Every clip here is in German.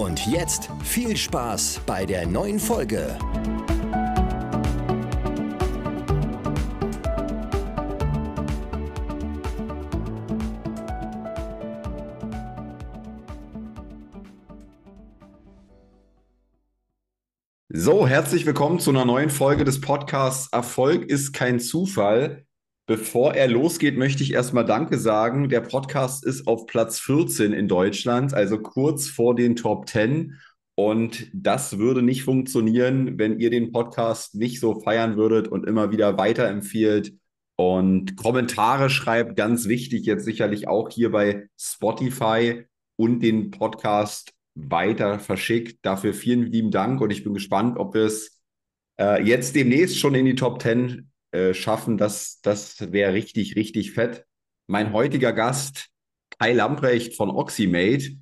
Und jetzt viel Spaß bei der neuen Folge. So, herzlich willkommen zu einer neuen Folge des Podcasts Erfolg ist kein Zufall. Bevor er losgeht, möchte ich erstmal Danke sagen. Der Podcast ist auf Platz 14 in Deutschland, also kurz vor den Top 10. Und das würde nicht funktionieren, wenn ihr den Podcast nicht so feiern würdet und immer wieder weiterempfiehlt und Kommentare schreibt. Ganz wichtig, jetzt sicherlich auch hier bei Spotify und den Podcast weiter verschickt. Dafür vielen lieben Dank und ich bin gespannt, ob wir es äh, jetzt demnächst schon in die Top 10 äh, schaffen, das, das wäre richtig, richtig fett. Mein heutiger Gast, Kai Lamprecht von Oxymate,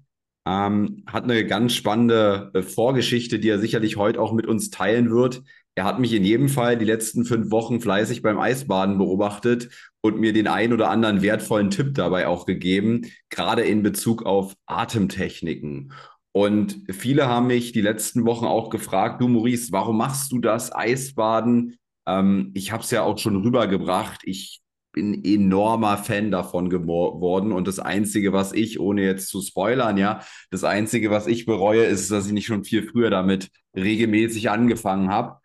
ähm, hat eine ganz spannende äh, Vorgeschichte, die er sicherlich heute auch mit uns teilen wird. Er hat mich in jedem Fall die letzten fünf Wochen fleißig beim Eisbaden beobachtet und mir den ein oder anderen wertvollen Tipp dabei auch gegeben, gerade in Bezug auf Atemtechniken. Und viele haben mich die letzten Wochen auch gefragt, du Maurice, warum machst du das Eisbaden? Ähm, ich habe es ja auch schon rübergebracht. Ich bin enormer Fan davon geworden. Und das Einzige, was ich, ohne jetzt zu spoilern, ja, das Einzige, was ich bereue, ist, dass ich nicht schon viel früher damit regelmäßig angefangen habe.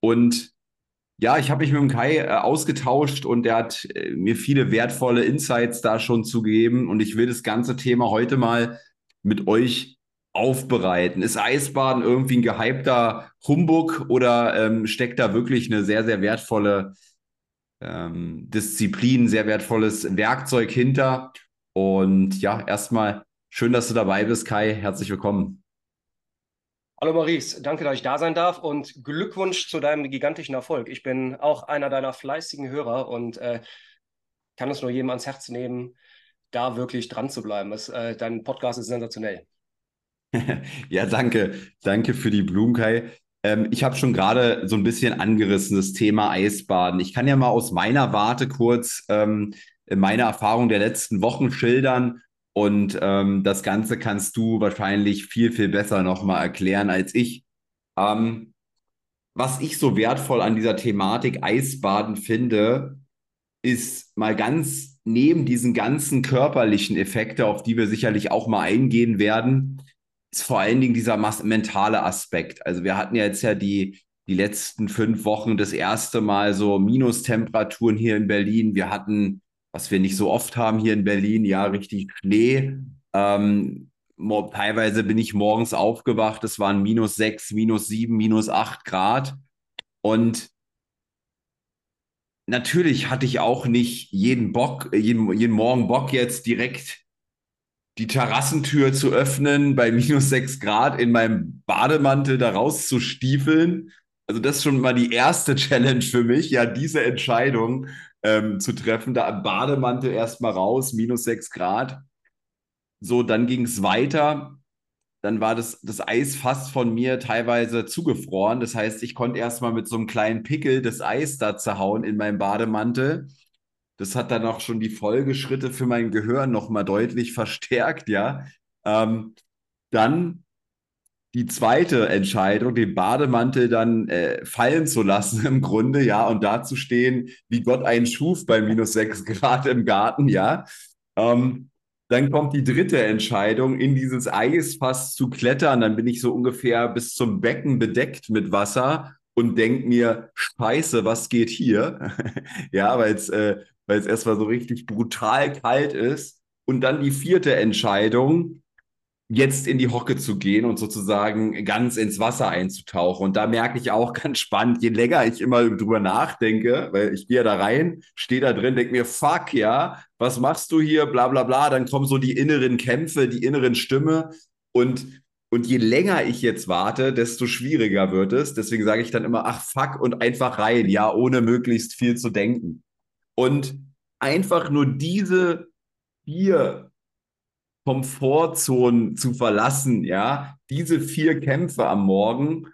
Und ja, ich habe mich mit dem Kai äh, ausgetauscht und er hat äh, mir viele wertvolle Insights da schon zugegeben. Und ich will das ganze Thema heute mal mit euch aufbereiten? Ist Eisbaden irgendwie ein gehypter Humbug oder ähm, steckt da wirklich eine sehr, sehr wertvolle ähm, Disziplin, sehr wertvolles Werkzeug hinter? Und ja, erstmal schön, dass du dabei bist, Kai. Herzlich willkommen. Hallo Maurice, danke, dass ich da sein darf und Glückwunsch zu deinem gigantischen Erfolg. Ich bin auch einer deiner fleißigen Hörer und äh, kann es nur jedem ans Herz nehmen, da wirklich dran zu bleiben. Es, äh, dein Podcast ist sensationell. ja, danke. Danke für die Blumen, Kai. Ähm, ich habe schon gerade so ein bisschen angerissen, das Thema Eisbaden. Ich kann ja mal aus meiner Warte kurz ähm, meine Erfahrung der letzten Wochen schildern. Und ähm, das Ganze kannst du wahrscheinlich viel, viel besser nochmal erklären als ich. Ähm, was ich so wertvoll an dieser Thematik Eisbaden finde, ist mal ganz neben diesen ganzen körperlichen Effekte, auf die wir sicherlich auch mal eingehen werden, ist vor allen Dingen dieser mentale Aspekt. Also wir hatten ja jetzt ja die, die letzten fünf Wochen das erste Mal so Minustemperaturen hier in Berlin. Wir hatten, was wir nicht so oft haben hier in Berlin, ja, richtig Schnee. Ähm, teilweise bin ich morgens aufgewacht, es waren minus sechs, minus sieben, minus acht Grad. Und natürlich hatte ich auch nicht jeden Bock, jeden, jeden Morgen Bock jetzt direkt die Terrassentür zu öffnen, bei minus sechs Grad in meinem Bademantel da rauszustiefeln. Also das ist schon mal die erste Challenge für mich, ja, diese Entscheidung ähm, zu treffen, da im Bademantel erstmal raus, minus sechs Grad. So, dann ging es weiter. Dann war das, das Eis fast von mir teilweise zugefroren. Das heißt, ich konnte erstmal mit so einem kleinen Pickel das Eis da zerhauen in meinem Bademantel. Das hat dann auch schon die Folgeschritte für mein Gehirn nochmal deutlich verstärkt, ja. Ähm, dann die zweite Entscheidung, den Bademantel dann äh, fallen zu lassen im Grunde, ja, und da zu stehen, wie Gott einen schuf bei minus sechs Grad im Garten, ja. Ähm, dann kommt die dritte Entscheidung, in dieses Eisfass zu klettern. Dann bin ich so ungefähr bis zum Becken bedeckt mit Wasser und denke mir, scheiße, was geht hier? ja, weil es äh, weil es erstmal so richtig brutal kalt ist. Und dann die vierte Entscheidung, jetzt in die Hocke zu gehen und sozusagen ganz ins Wasser einzutauchen. Und da merke ich auch ganz spannend, je länger ich immer drüber nachdenke, weil ich gehe ja da rein, stehe da drin, denke mir, fuck, ja, was machst du hier, bla bla bla, dann kommen so die inneren Kämpfe, die inneren Stimme. Und Und je länger ich jetzt warte, desto schwieriger wird es. Deswegen sage ich dann immer, ach fuck, und einfach rein, ja, ohne möglichst viel zu denken. Und einfach nur diese vier Komfortzonen zu verlassen, ja, diese vier Kämpfe am Morgen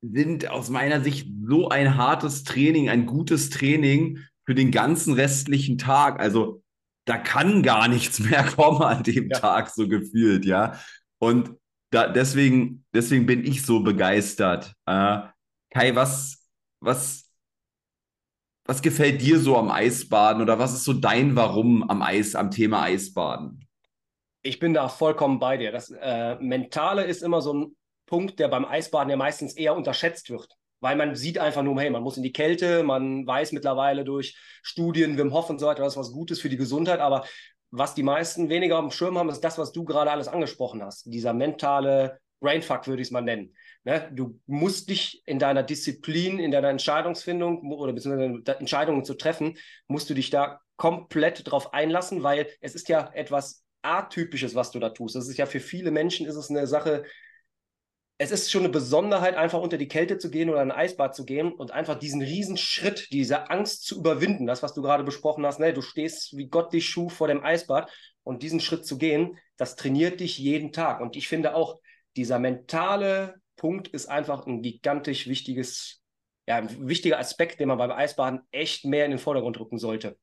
sind aus meiner Sicht so ein hartes Training, ein gutes Training für den ganzen restlichen Tag. Also da kann gar nichts mehr kommen an dem ja. Tag, so gefühlt, ja. Und da, deswegen, deswegen bin ich so begeistert. Äh, Kai, was, was, was gefällt dir so am Eisbaden oder was ist so dein Warum am Eis, am Thema Eisbaden? Ich bin da vollkommen bei dir. Das äh, Mentale ist immer so ein Punkt, der beim Eisbaden ja meistens eher unterschätzt wird. Weil man sieht einfach nur, hey, man muss in die Kälte, man weiß mittlerweile durch Studien, Wim Hof und so weiter, das ist was Gutes für die Gesundheit, aber was die meisten weniger auf dem Schirm haben, ist das, was du gerade alles angesprochen hast. Dieser mentale Brainfuck würde ich es mal nennen. Ne? Du musst dich in deiner Disziplin, in deiner Entscheidungsfindung oder beziehungsweise Entscheidungen zu treffen, musst du dich da komplett drauf einlassen, weil es ist ja etwas Atypisches, was du da tust. Das ist ja für viele Menschen ist es eine Sache, es ist schon eine Besonderheit, einfach unter die Kälte zu gehen oder in ein Eisbad zu gehen und einfach diesen Riesenschritt, diese Angst zu überwinden. Das, was du gerade besprochen hast, ne? du stehst wie Gott dich schuf vor dem Eisbad und diesen Schritt zu gehen, das trainiert dich jeden Tag. Und ich finde auch, dieser mentale Punkt ist einfach ein gigantisch wichtiges, ja, ein wichtiger Aspekt, den man beim Eisbaden echt mehr in den Vordergrund rücken sollte.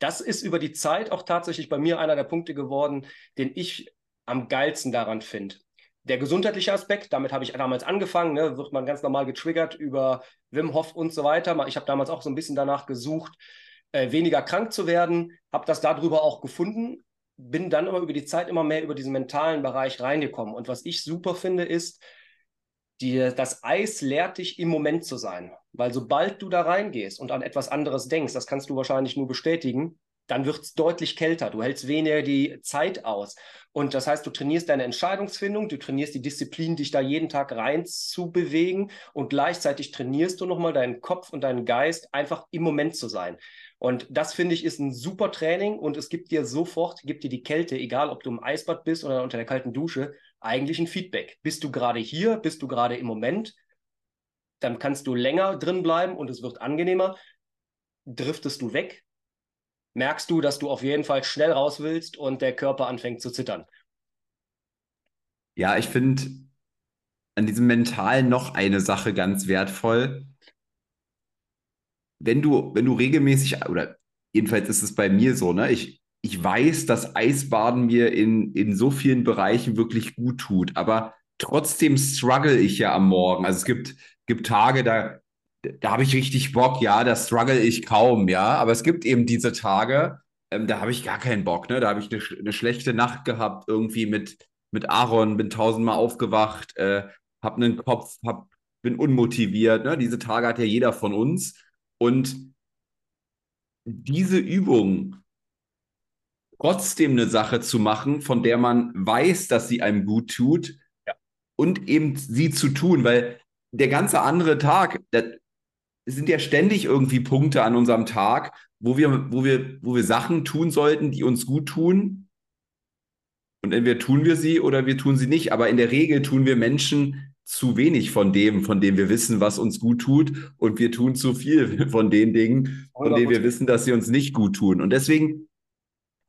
Das ist über die Zeit auch tatsächlich bei mir einer der Punkte geworden, den ich am geilsten daran finde der gesundheitliche Aspekt, damit habe ich damals angefangen, ne, wird man ganz normal getriggert über Wim Hof und so weiter. Ich habe damals auch so ein bisschen danach gesucht, äh, weniger krank zu werden, habe das darüber auch gefunden, bin dann aber über die Zeit immer mehr über diesen mentalen Bereich reingekommen. Und was ich super finde, ist, die, das Eis lehrt dich im Moment zu sein. Weil sobald du da reingehst und an etwas anderes denkst, das kannst du wahrscheinlich nur bestätigen, dann wird es deutlich kälter. Du hältst weniger die Zeit aus. Und das heißt, du trainierst deine Entscheidungsfindung, du trainierst die Disziplin, dich da jeden Tag rein zu bewegen und gleichzeitig trainierst du nochmal deinen Kopf und deinen Geist, einfach im Moment zu sein. Und das finde ich ist ein super Training und es gibt dir sofort, gibt dir die Kälte, egal ob du im Eisbad bist oder unter der kalten Dusche, eigentlich ein Feedback. Bist du gerade hier? Bist du gerade im Moment? Dann kannst du länger drin bleiben und es wird angenehmer. Driftest du weg, merkst du, dass du auf jeden Fall schnell raus willst und der Körper anfängt zu zittern. Ja, ich finde an diesem Mental noch eine Sache ganz wertvoll. Wenn du, wenn du regelmäßig, oder jedenfalls ist es bei mir so, ne, ich, ich weiß, dass Eisbaden mir in, in so vielen Bereichen wirklich gut tut, aber trotzdem struggle ich ja am Morgen. Also es gibt, gibt Tage, da, da habe ich richtig Bock, ja, da struggle ich kaum, ja. Aber es gibt eben diese Tage, ähm, da habe ich gar keinen Bock, ne? Da habe ich eine, eine, schlechte Nacht gehabt, irgendwie mit, mit Aaron, bin tausendmal aufgewacht, äh, habe einen Kopf, hab, bin unmotiviert, ne? Diese Tage hat ja jeder von uns. Und diese Übung, trotzdem eine Sache zu machen, von der man weiß, dass sie einem gut tut, ja. und eben sie zu tun, weil der ganze andere Tag, es sind ja ständig irgendwie Punkte an unserem Tag, wo wir, wo wir, wo wir Sachen tun sollten, die uns gut tun. Und entweder tun wir sie oder wir tun sie nicht. Aber in der Regel tun wir Menschen zu wenig von dem, von dem wir wissen, was uns gut tut. Und wir tun zu viel von den Dingen, von denen wir wissen, dass sie uns nicht gut tun. Und deswegen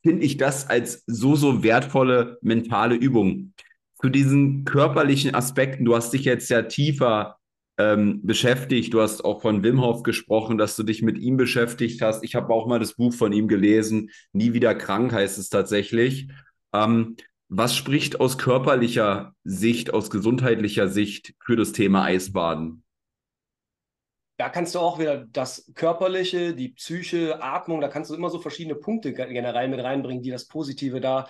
finde ich das als so, so wertvolle mentale Übung. Zu diesen körperlichen Aspekten, du hast dich jetzt ja tiefer ähm, beschäftigt. Du hast auch von Wim Hof gesprochen, dass du dich mit ihm beschäftigt hast. Ich habe auch mal das Buch von ihm gelesen. Nie wieder krank heißt es tatsächlich. Ähm, was spricht aus körperlicher Sicht, aus gesundheitlicher Sicht für das Thema Eisbaden? Da kannst du auch wieder das Körperliche, die Psyche, Atmung, da kannst du immer so verschiedene Punkte generell mit reinbringen, die das Positive da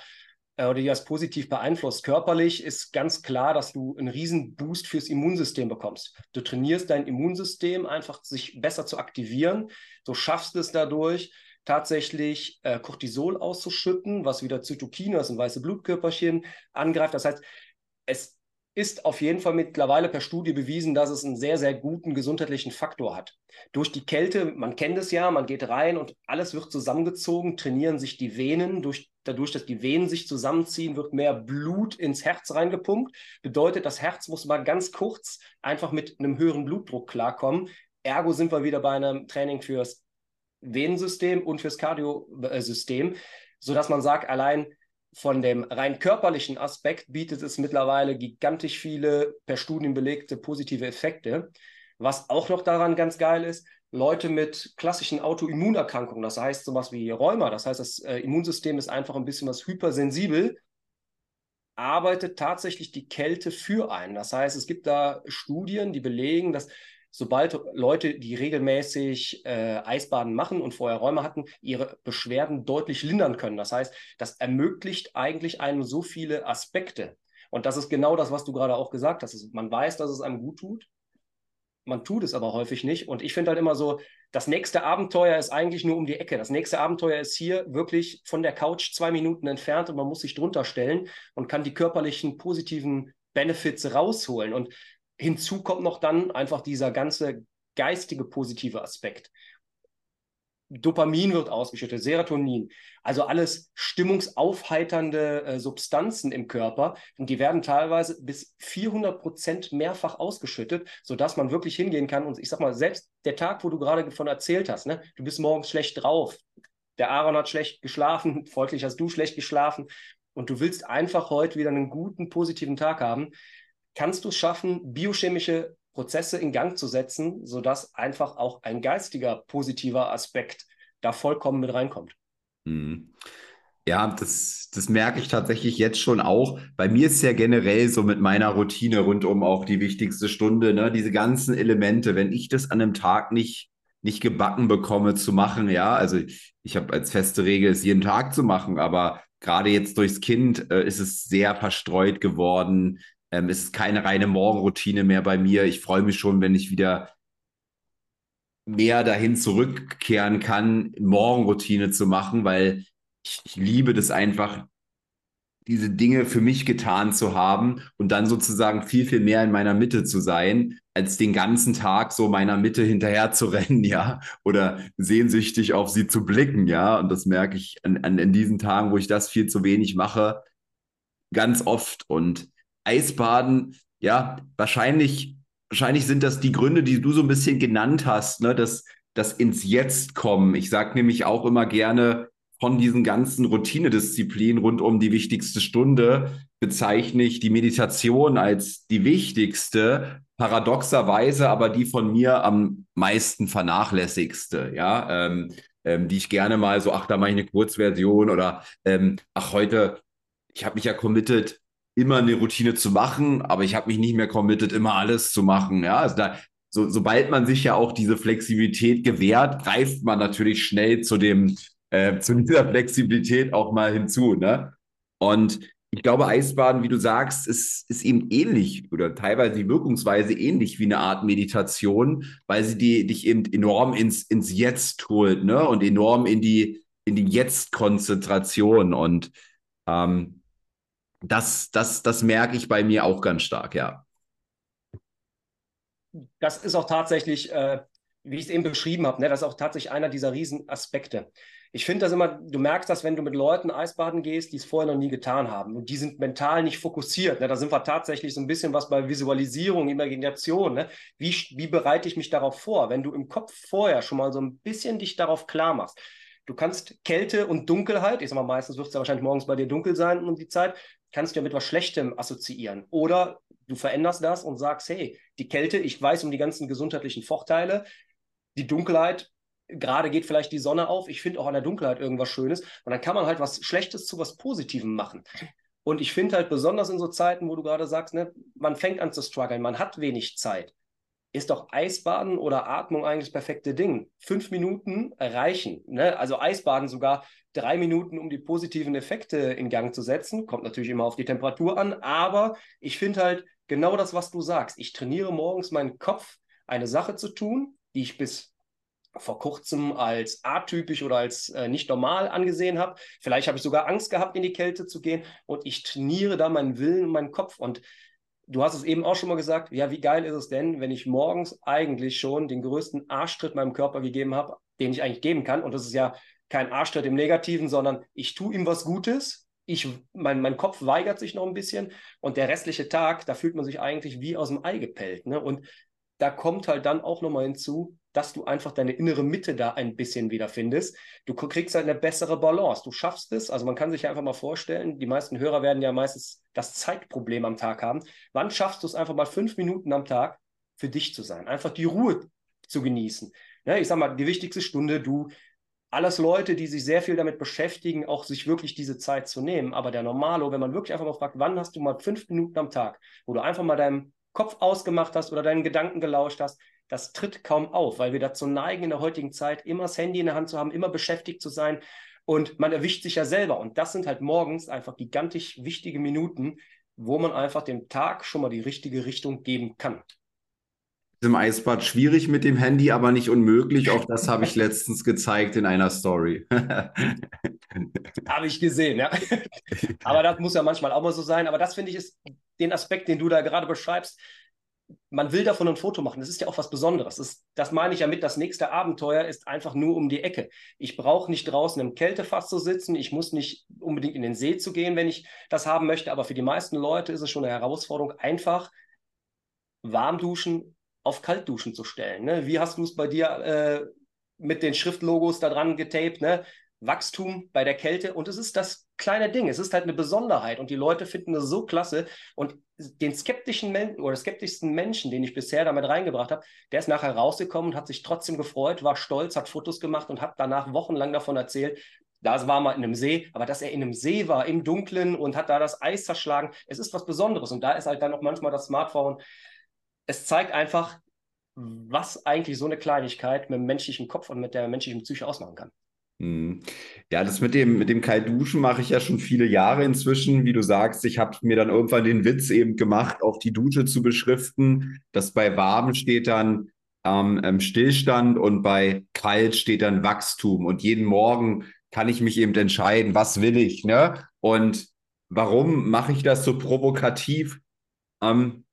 äh, oder die das positiv beeinflusst. Körperlich ist ganz klar, dass du einen riesen Boost fürs Immunsystem bekommst. Du trainierst dein Immunsystem einfach, sich besser zu aktivieren. Du schaffst es dadurch, tatsächlich äh, Cortisol auszuschütten, was wieder Zytokine, das sind weiße Blutkörperchen, angreift. Das heißt, es ist auf jeden Fall mittlerweile per Studie bewiesen, dass es einen sehr, sehr guten gesundheitlichen Faktor hat. Durch die Kälte, man kennt es ja, man geht rein und alles wird zusammengezogen, trainieren sich die Venen. Durch, dadurch, dass die Venen sich zusammenziehen, wird mehr Blut ins Herz reingepumpt. Bedeutet, das Herz muss mal ganz kurz einfach mit einem höheren Blutdruck klarkommen. Ergo sind wir wieder bei einem Training fürs Venensystem und fürs Kardiosystem, sodass man sagt, allein von dem rein körperlichen Aspekt bietet es mittlerweile gigantisch viele per Studien belegte positive Effekte. Was auch noch daran ganz geil ist, Leute mit klassischen Autoimmunerkrankungen, das heißt sowas wie Rheuma, das heißt, das äh, Immunsystem ist einfach ein bisschen was hypersensibel, arbeitet tatsächlich die Kälte für einen. Das heißt, es gibt da Studien, die belegen, dass sobald Leute, die regelmäßig äh, Eisbaden machen und vorher Räume hatten, ihre Beschwerden deutlich lindern können. Das heißt, das ermöglicht eigentlich einem so viele Aspekte. Und das ist genau das, was du gerade auch gesagt hast. Man weiß, dass es einem gut tut. Man tut es aber häufig nicht. Und ich finde halt immer so, das nächste Abenteuer ist eigentlich nur um die Ecke. Das nächste Abenteuer ist hier wirklich von der Couch zwei Minuten entfernt und man muss sich drunter stellen und kann die körperlichen positiven Benefits rausholen. Und hinzu kommt noch dann einfach dieser ganze geistige positive Aspekt. Dopamin wird ausgeschüttet, Serotonin, also alles stimmungsaufheiternde äh, Substanzen im Körper und die werden teilweise bis 400 Prozent mehrfach ausgeschüttet, sodass man wirklich hingehen kann und ich sag mal, selbst der Tag, wo du gerade davon erzählt hast, ne, du bist morgens schlecht drauf, der Aaron hat schlecht geschlafen, folglich hast du schlecht geschlafen und du willst einfach heute wieder einen guten, positiven Tag haben, kannst du es schaffen, biochemische Prozesse in Gang zu setzen, sodass einfach auch ein geistiger positiver Aspekt da vollkommen mit reinkommt. Mhm. Ja, das, das merke ich tatsächlich jetzt schon auch. Bei mir ist ja generell so mit meiner Routine rund um auch die wichtigste Stunde, ne, diese ganzen Elemente, wenn ich das an einem Tag nicht, nicht gebacken bekomme zu machen, ja, also ich, ich habe als feste Regel, es jeden Tag zu machen, aber gerade jetzt durchs Kind äh, ist es sehr verstreut geworden. Ähm, es ist keine reine Morgenroutine mehr bei mir. Ich freue mich schon, wenn ich wieder mehr dahin zurückkehren kann, Morgenroutine zu machen, weil ich, ich liebe das einfach, diese Dinge für mich getan zu haben und dann sozusagen viel, viel mehr in meiner Mitte zu sein, als den ganzen Tag so meiner Mitte hinterher zu rennen, ja, oder sehnsüchtig auf sie zu blicken, ja. Und das merke ich an, an, an diesen Tagen, wo ich das viel zu wenig mache, ganz oft. Und Eisbaden, ja, wahrscheinlich, wahrscheinlich sind das die Gründe, die du so ein bisschen genannt hast, ne, das, das ins Jetzt kommen. Ich sage nämlich auch immer gerne, von diesen ganzen Routinedisziplinen rund um die wichtigste Stunde bezeichne ich die Meditation als die wichtigste, paradoxerweise aber die von mir am meisten vernachlässigste, ja, ähm, ähm, die ich gerne mal so, ach, da mache ich eine Kurzversion oder ähm, ach, heute, ich habe mich ja committed, immer eine Routine zu machen, aber ich habe mich nicht mehr committed, immer alles zu machen. Ja, also da, so, sobald man sich ja auch diese Flexibilität gewährt, greift man natürlich schnell zu dem, äh, zu dieser Flexibilität auch mal hinzu. Ne? Und ich glaube, Eisbaden, wie du sagst, ist, ist eben ähnlich oder teilweise die Wirkungsweise ähnlich wie eine Art Meditation, weil sie die, dich eben enorm ins, ins Jetzt holt, ne? Und enorm in die, in die Jetzt-Konzentration. Und ähm, das, das, das merke ich bei mir auch ganz stark, ja. Das ist auch tatsächlich, äh, wie ich es eben beschrieben habe, ne, das ist auch tatsächlich einer dieser Riesenaspekte. Ich finde das immer, du merkst das, wenn du mit Leuten Eisbaden gehst, die es vorher noch nie getan haben und die sind mental nicht fokussiert. Ne? Da sind wir tatsächlich so ein bisschen was bei Visualisierung, Imagination. Ne? Wie, wie bereite ich mich darauf vor? Wenn du im Kopf vorher schon mal so ein bisschen dich darauf klar machst, Du kannst Kälte und Dunkelheit, ich sag mal, meistens wird es ja wahrscheinlich morgens bei dir dunkel sein um die Zeit, kannst du ja mit was Schlechtem assoziieren. Oder du veränderst das und sagst, hey, die Kälte, ich weiß um die ganzen gesundheitlichen Vorteile, die Dunkelheit, gerade geht vielleicht die Sonne auf, ich finde auch an der Dunkelheit irgendwas Schönes und dann kann man halt was Schlechtes zu was Positivem machen. Und ich finde halt besonders in so Zeiten, wo du gerade sagst, ne, man fängt an zu strugglen, man hat wenig Zeit ist doch Eisbaden oder Atmung eigentlich das perfekte Ding. Fünf Minuten reichen. Ne? Also Eisbaden sogar drei Minuten, um die positiven Effekte in Gang zu setzen. Kommt natürlich immer auf die Temperatur an, aber ich finde halt genau das, was du sagst. Ich trainiere morgens meinen Kopf, eine Sache zu tun, die ich bis vor kurzem als atypisch oder als äh, nicht normal angesehen habe. Vielleicht habe ich sogar Angst gehabt, in die Kälte zu gehen und ich trainiere da meinen Willen und meinen Kopf und du hast es eben auch schon mal gesagt, ja, wie geil ist es denn, wenn ich morgens eigentlich schon den größten Arschtritt meinem Körper gegeben habe, den ich eigentlich geben kann. Und das ist ja kein Arschtritt im Negativen, sondern ich tue ihm was Gutes. Ich, mein, mein Kopf weigert sich noch ein bisschen und der restliche Tag, da fühlt man sich eigentlich wie aus dem Ei gepellt. Ne? Und da kommt halt dann auch nochmal hinzu, dass du einfach deine innere Mitte da ein bisschen wiederfindest. Du kriegst halt eine bessere Balance. Du schaffst es. Also man kann sich ja einfach mal vorstellen, die meisten Hörer werden ja meistens das Zeitproblem am Tag haben. Wann schaffst du es einfach mal fünf Minuten am Tag für dich zu sein? Einfach die Ruhe zu genießen. Ja, ich sag mal, die wichtigste Stunde, du, alles Leute, die sich sehr viel damit beschäftigen, auch sich wirklich diese Zeit zu nehmen. Aber der Normalo, wenn man wirklich einfach mal fragt, wann hast du mal fünf Minuten am Tag, wo du einfach mal deinem Kopf ausgemacht hast oder deinen Gedanken gelauscht hast, das tritt kaum auf, weil wir dazu neigen, in der heutigen Zeit immer das Handy in der Hand zu haben, immer beschäftigt zu sein und man erwischt sich ja selber. Und das sind halt morgens einfach gigantisch wichtige Minuten, wo man einfach dem Tag schon mal die richtige Richtung geben kann. Im Eisbad schwierig mit dem Handy, aber nicht unmöglich. Auch das habe ich letztens gezeigt in einer Story. habe ich gesehen, ja. Aber das muss ja manchmal auch mal so sein. Aber das finde ich ist den Aspekt, den du da gerade beschreibst, man will davon ein Foto machen. Das ist ja auch was Besonderes. Das, das meine ich ja mit, das nächste Abenteuer ist einfach nur um die Ecke. Ich brauche nicht draußen im Kältefass zu sitzen. Ich muss nicht unbedingt in den See zu gehen, wenn ich das haben möchte. Aber für die meisten Leute ist es schon eine Herausforderung, einfach warm duschen auf Kaltduschen zu stellen. Ne? Wie hast du es bei dir äh, mit den Schriftlogos da dran getaped? Ne? Wachstum bei der Kälte. Und es ist das kleine Ding, es ist halt eine Besonderheit. Und die Leute finden das so klasse. Und den skeptischen Menschen oder skeptischsten Menschen, den ich bisher damit reingebracht habe, der ist nachher rausgekommen, hat sich trotzdem gefreut, war stolz, hat Fotos gemacht und hat danach wochenlang davon erzählt, das war mal in einem See, aber dass er in einem See war, im Dunkeln und hat da das Eis zerschlagen, es ist was Besonderes. Und da ist halt dann auch manchmal das Smartphone, es zeigt einfach, was eigentlich so eine Kleinigkeit mit dem menschlichen Kopf und mit der menschlichen Psyche ausmachen kann. Mhm. Ja, das mit dem, mit dem Kaltduschen mache ich ja schon viele Jahre inzwischen. Wie du sagst, ich habe mir dann irgendwann den Witz eben gemacht, auch die Dusche zu beschriften, dass bei warm steht dann ähm, Stillstand und bei kalt steht dann Wachstum. Und jeden Morgen kann ich mich eben entscheiden, was will ich, ne? Und warum mache ich das so provokativ? Ähm,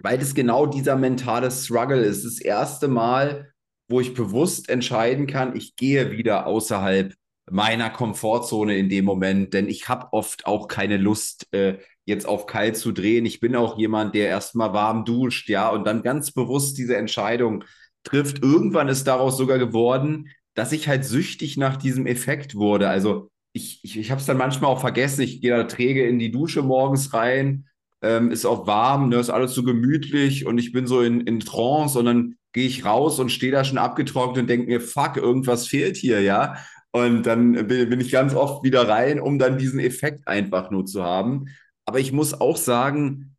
weil das genau dieser mentale Struggle ist. Das erste Mal, wo ich bewusst entscheiden kann, ich gehe wieder außerhalb meiner Komfortzone in dem Moment, denn ich habe oft auch keine Lust, äh, jetzt auf kalt zu drehen. Ich bin auch jemand, der erstmal warm duscht, ja, und dann ganz bewusst diese Entscheidung trifft. Irgendwann ist daraus sogar geworden, dass ich halt süchtig nach diesem Effekt wurde. Also ich, ich, ich habe es dann manchmal auch vergessen. Ich gehe da träge in die Dusche morgens rein, ähm, ist auch warm, ne, ist alles so gemütlich und ich bin so in, in Trance und dann gehe ich raus und stehe da schon abgetrocknet und denke mir, fuck, irgendwas fehlt hier, ja. Und dann bin, ich ganz oft wieder rein, um dann diesen Effekt einfach nur zu haben. Aber ich muss auch sagen,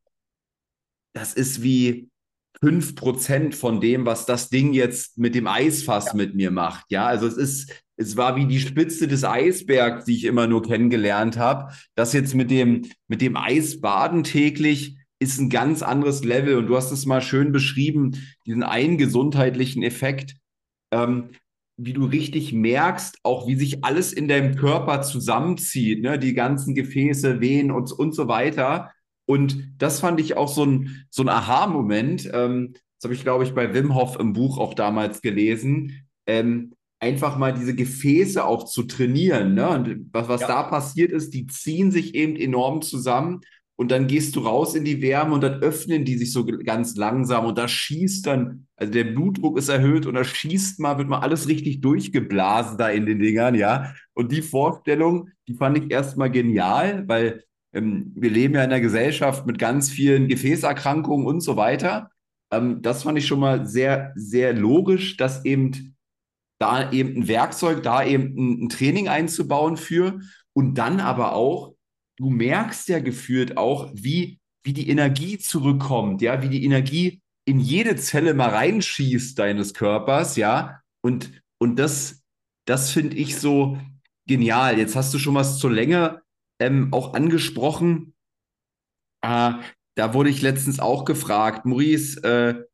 das ist wie 5% von dem, was das Ding jetzt mit dem Eisfass ja. mit mir macht. Ja, also es ist, es war wie die Spitze des Eisbergs, die ich immer nur kennengelernt habe. Das jetzt mit dem, mit dem Eisbaden täglich, ist ein ganz anderes Level. Und du hast es mal schön beschrieben, diesen einen gesundheitlichen Effekt, ähm, wie du richtig merkst, auch wie sich alles in deinem Körper zusammenzieht, ne? die ganzen Gefäße, Venen und, und so weiter. Und das fand ich auch so ein, so ein Aha-Moment. Ähm, das habe ich, glaube ich, bei Wim Hof im Buch auch damals gelesen. Ähm, einfach mal diese Gefäße auch zu trainieren. Ne? Und was, was ja. da passiert ist, die ziehen sich eben enorm zusammen und dann gehst du raus in die Wärme und dann öffnen die sich so ganz langsam und da schießt dann, also der Blutdruck ist erhöht und da schießt mal, wird mal alles richtig durchgeblasen da in den Dingern, ja. Und die Vorstellung, die fand ich erstmal genial, weil ähm, wir leben ja in einer Gesellschaft mit ganz vielen Gefäßerkrankungen und so weiter. Ähm, das fand ich schon mal sehr, sehr logisch, dass eben da eben ein Werkzeug, da eben ein, ein Training einzubauen für und dann aber auch du merkst ja gefühlt auch, wie, wie die Energie zurückkommt, ja, wie die Energie in jede Zelle mal reinschießt deines Körpers, ja. Und, und das, das finde ich so genial. Jetzt hast du schon was zur Länge ähm, auch angesprochen. Äh, da wurde ich letztens auch gefragt, Maurice, äh,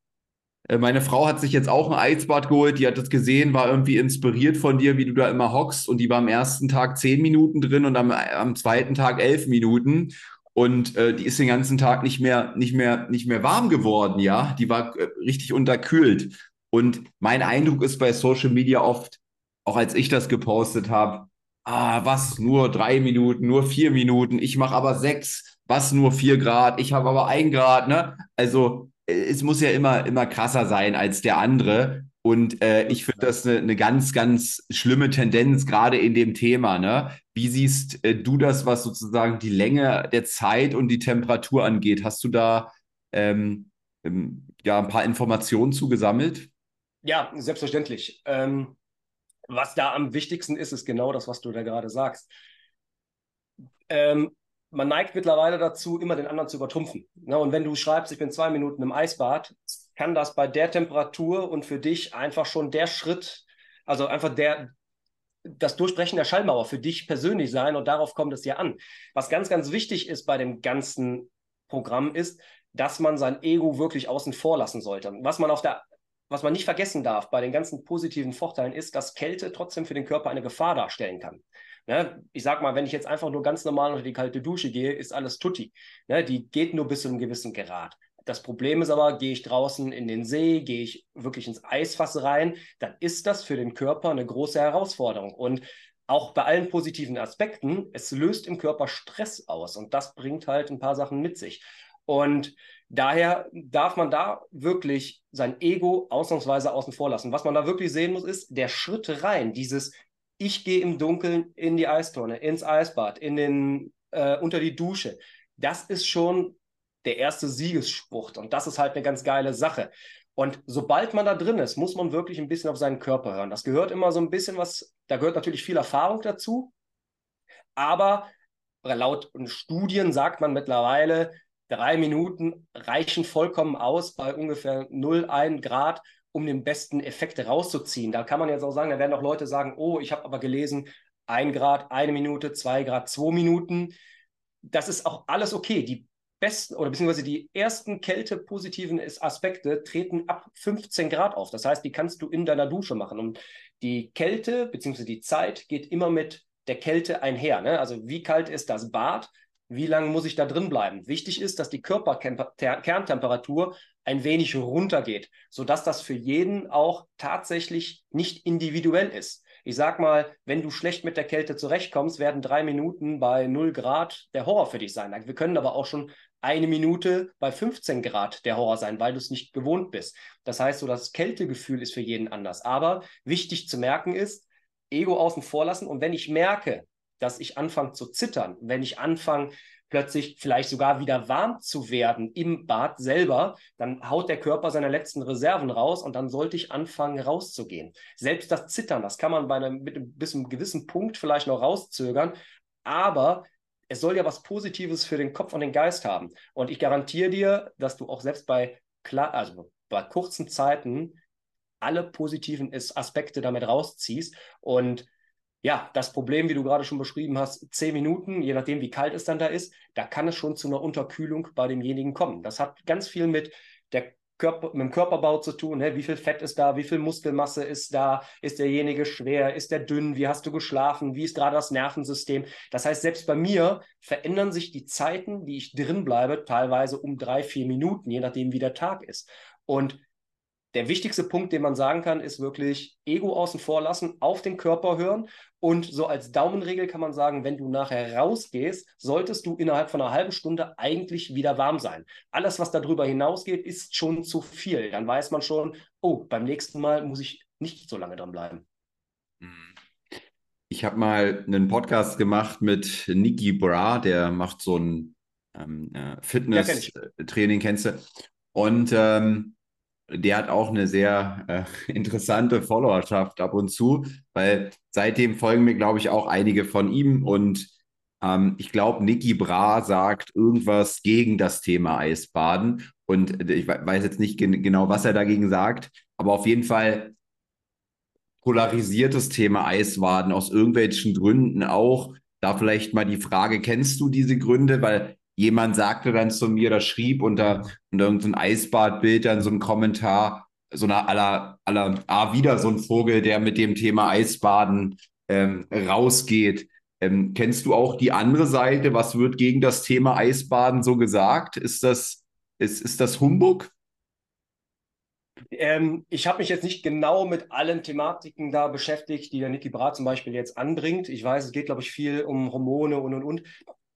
meine Frau hat sich jetzt auch ein Eisbad geholt, die hat das gesehen, war irgendwie inspiriert von dir, wie du da immer hockst und die war am ersten Tag zehn Minuten drin und am, am zweiten Tag elf Minuten. und äh, die ist den ganzen Tag nicht mehr, nicht mehr, nicht mehr warm geworden, ja. Die war äh, richtig unterkühlt. Und mein Eindruck ist bei Social Media oft, auch als ich das gepostet habe, ah, was, nur drei Minuten, nur vier Minuten, ich mache aber sechs, was, nur vier Grad, ich habe aber ein Grad, ne? Also äh, es muss ja immer, immer krasser sein als der andere. Und äh, ich finde das eine, eine ganz, ganz schlimme Tendenz, gerade in dem Thema. Ne? Wie siehst äh, du das, was sozusagen die Länge der Zeit und die Temperatur angeht? Hast du da ähm, ähm, ja ein paar Informationen zugesammelt? Ja, selbstverständlich. Ähm, was da am wichtigsten ist, ist genau das, was du da gerade sagst. Ähm, man neigt mittlerweile dazu, immer den anderen zu übertrumpfen. Ne? Und wenn du schreibst, ich bin zwei Minuten im Eisbad, kann das bei der Temperatur und für dich einfach schon der Schritt, also einfach der, das Durchbrechen der Schallmauer für dich persönlich sein und darauf kommt es ja an. Was ganz, ganz wichtig ist bei dem ganzen Programm ist, dass man sein Ego wirklich außen vor lassen sollte. Was man auf der was man nicht vergessen darf bei den ganzen positiven Vorteilen ist, dass Kälte trotzdem für den Körper eine Gefahr darstellen kann. Ne? Ich sag mal, wenn ich jetzt einfach nur ganz normal unter die kalte Dusche gehe, ist alles tutti. Ne? Die geht nur bis zu einem gewissen Grad. Das Problem ist aber, gehe ich draußen in den See, gehe ich wirklich ins Eisfass rein, dann ist das für den Körper eine große Herausforderung. Und auch bei allen positiven Aspekten, es löst im Körper Stress aus und das bringt halt ein paar Sachen mit sich. Und daher darf man da wirklich sein Ego ausnahmsweise außen vor lassen. Was man da wirklich sehen muss, ist der Schritt rein, dieses ich gehe im Dunkeln in die Eistonne, ins Eisbad, in den, äh, unter die Dusche. Das ist schon der erste Siegesspruch. Und das ist halt eine ganz geile Sache. Und sobald man da drin ist, muss man wirklich ein bisschen auf seinen Körper hören. Das gehört immer so ein bisschen was, da gehört natürlich viel Erfahrung dazu. Aber laut Studien sagt man mittlerweile, drei Minuten reichen vollkommen aus bei ungefähr 0,1 Grad, um den besten Effekt rauszuziehen. Da kann man jetzt auch sagen, da werden auch Leute sagen, oh, ich habe aber gelesen, ein Grad, eine Minute, zwei Grad, zwei Minuten. Das ist auch alles okay. Die besten oder beziehungsweise die ersten kältepositiven Aspekte treten ab 15 Grad auf. Das heißt, die kannst du in deiner Dusche machen. Und die Kälte beziehungsweise die Zeit geht immer mit der Kälte einher. Ne? Also wie kalt ist das Bad? Wie lange muss ich da drin bleiben? Wichtig ist, dass die Körperkerntemperatur ein wenig runtergeht, sodass das für jeden auch tatsächlich nicht individuell ist. Ich sag mal, wenn du schlecht mit der Kälte zurechtkommst, werden drei Minuten bei 0 Grad der Horror für dich sein. Wir können aber auch schon eine Minute bei 15 Grad der Horror sein, weil du es nicht gewohnt bist. Das heißt, so das Kältegefühl ist für jeden anders. Aber wichtig zu merken ist, Ego außen vor lassen. Und wenn ich merke, dass ich anfange zu zittern, wenn ich anfange, plötzlich vielleicht sogar wieder warm zu werden im Bad selber, dann haut der Körper seine letzten Reserven raus und dann sollte ich anfangen rauszugehen. Selbst das Zittern, das kann man bei einem, mit einem, bis einem gewissen Punkt vielleicht noch rauszögern, aber es soll ja was Positives für den Kopf und den Geist haben. Und ich garantiere dir, dass du auch selbst bei, also bei kurzen Zeiten alle positiven Aspekte damit rausziehst und ja, das Problem, wie du gerade schon beschrieben hast, zehn Minuten, je nachdem, wie kalt es dann da ist, da kann es schon zu einer Unterkühlung bei demjenigen kommen. Das hat ganz viel mit der Körper, mit dem Körperbau zu tun. Ne? Wie viel Fett ist da? Wie viel Muskelmasse ist da? Ist derjenige schwer? Ist der dünn? Wie hast du geschlafen? Wie ist gerade das Nervensystem? Das heißt, selbst bei mir verändern sich die Zeiten, die ich drin bleibe, teilweise um drei, vier Minuten, je nachdem, wie der Tag ist. Und der wichtigste Punkt, den man sagen kann, ist wirklich Ego außen vor lassen, auf den Körper hören. Und so als Daumenregel kann man sagen, wenn du nachher rausgehst, solltest du innerhalb von einer halben Stunde eigentlich wieder warm sein. Alles, was darüber hinausgeht, ist schon zu viel. Dann weiß man schon, oh, beim nächsten Mal muss ich nicht so lange dran bleiben. Mhm. Ich habe mal einen Podcast gemacht mit Niki Bra, der macht so ein ähm, äh, Fitness-Training, ja, kennst du? Und ähm, der hat auch eine sehr äh, interessante Followerschaft ab und zu, weil seitdem folgen mir, glaube ich, auch einige von ihm und ähm, ich glaube, Niki Bra sagt irgendwas gegen das Thema Eisbaden und ich weiß jetzt nicht gen genau, was er dagegen sagt, aber auf jeden Fall polarisiertes Thema Eisbaden aus irgendwelchen Gründen auch. Da vielleicht mal die Frage, kennst du diese Gründe? Weil jemand sagte dann zu mir, das schrieb unter, unter irgendein Eisbadbild dann so ein Kommentar, so eine aller, aller, ah, wieder so ein Vogel, der mit dem Thema Eisbaden ähm, rausgeht. Ähm, kennst du auch die andere Seite? Was wird gegen das Thema Eisbaden so gesagt? Ist das, ist, ist das Humbug? Ähm, ich habe mich jetzt nicht genau mit allen Thematiken da beschäftigt, die der Niki Brat zum Beispiel jetzt anbringt. Ich weiß, es geht, glaube ich, viel um Hormone und und und.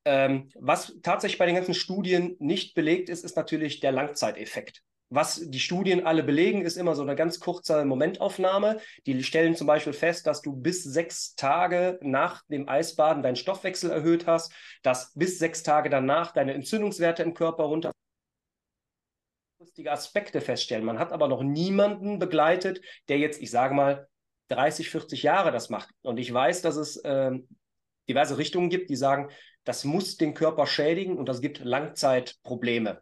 Ähm, was tatsächlich bei den ganzen Studien nicht belegt ist, ist natürlich der Langzeiteffekt. Was die Studien alle belegen, ist immer so eine ganz kurze Momentaufnahme. Die stellen zum Beispiel fest, dass du bis sechs Tage nach dem Eisbaden deinen Stoffwechsel erhöht hast, dass bis sechs Tage danach deine Entzündungswerte im Körper runter Aspekte feststellen. Man hat aber noch niemanden begleitet, der jetzt, ich sage mal, 30, 40 Jahre das macht. Und ich weiß, dass es äh, diverse Richtungen gibt, die sagen, das muss den Körper schädigen und das gibt Langzeitprobleme.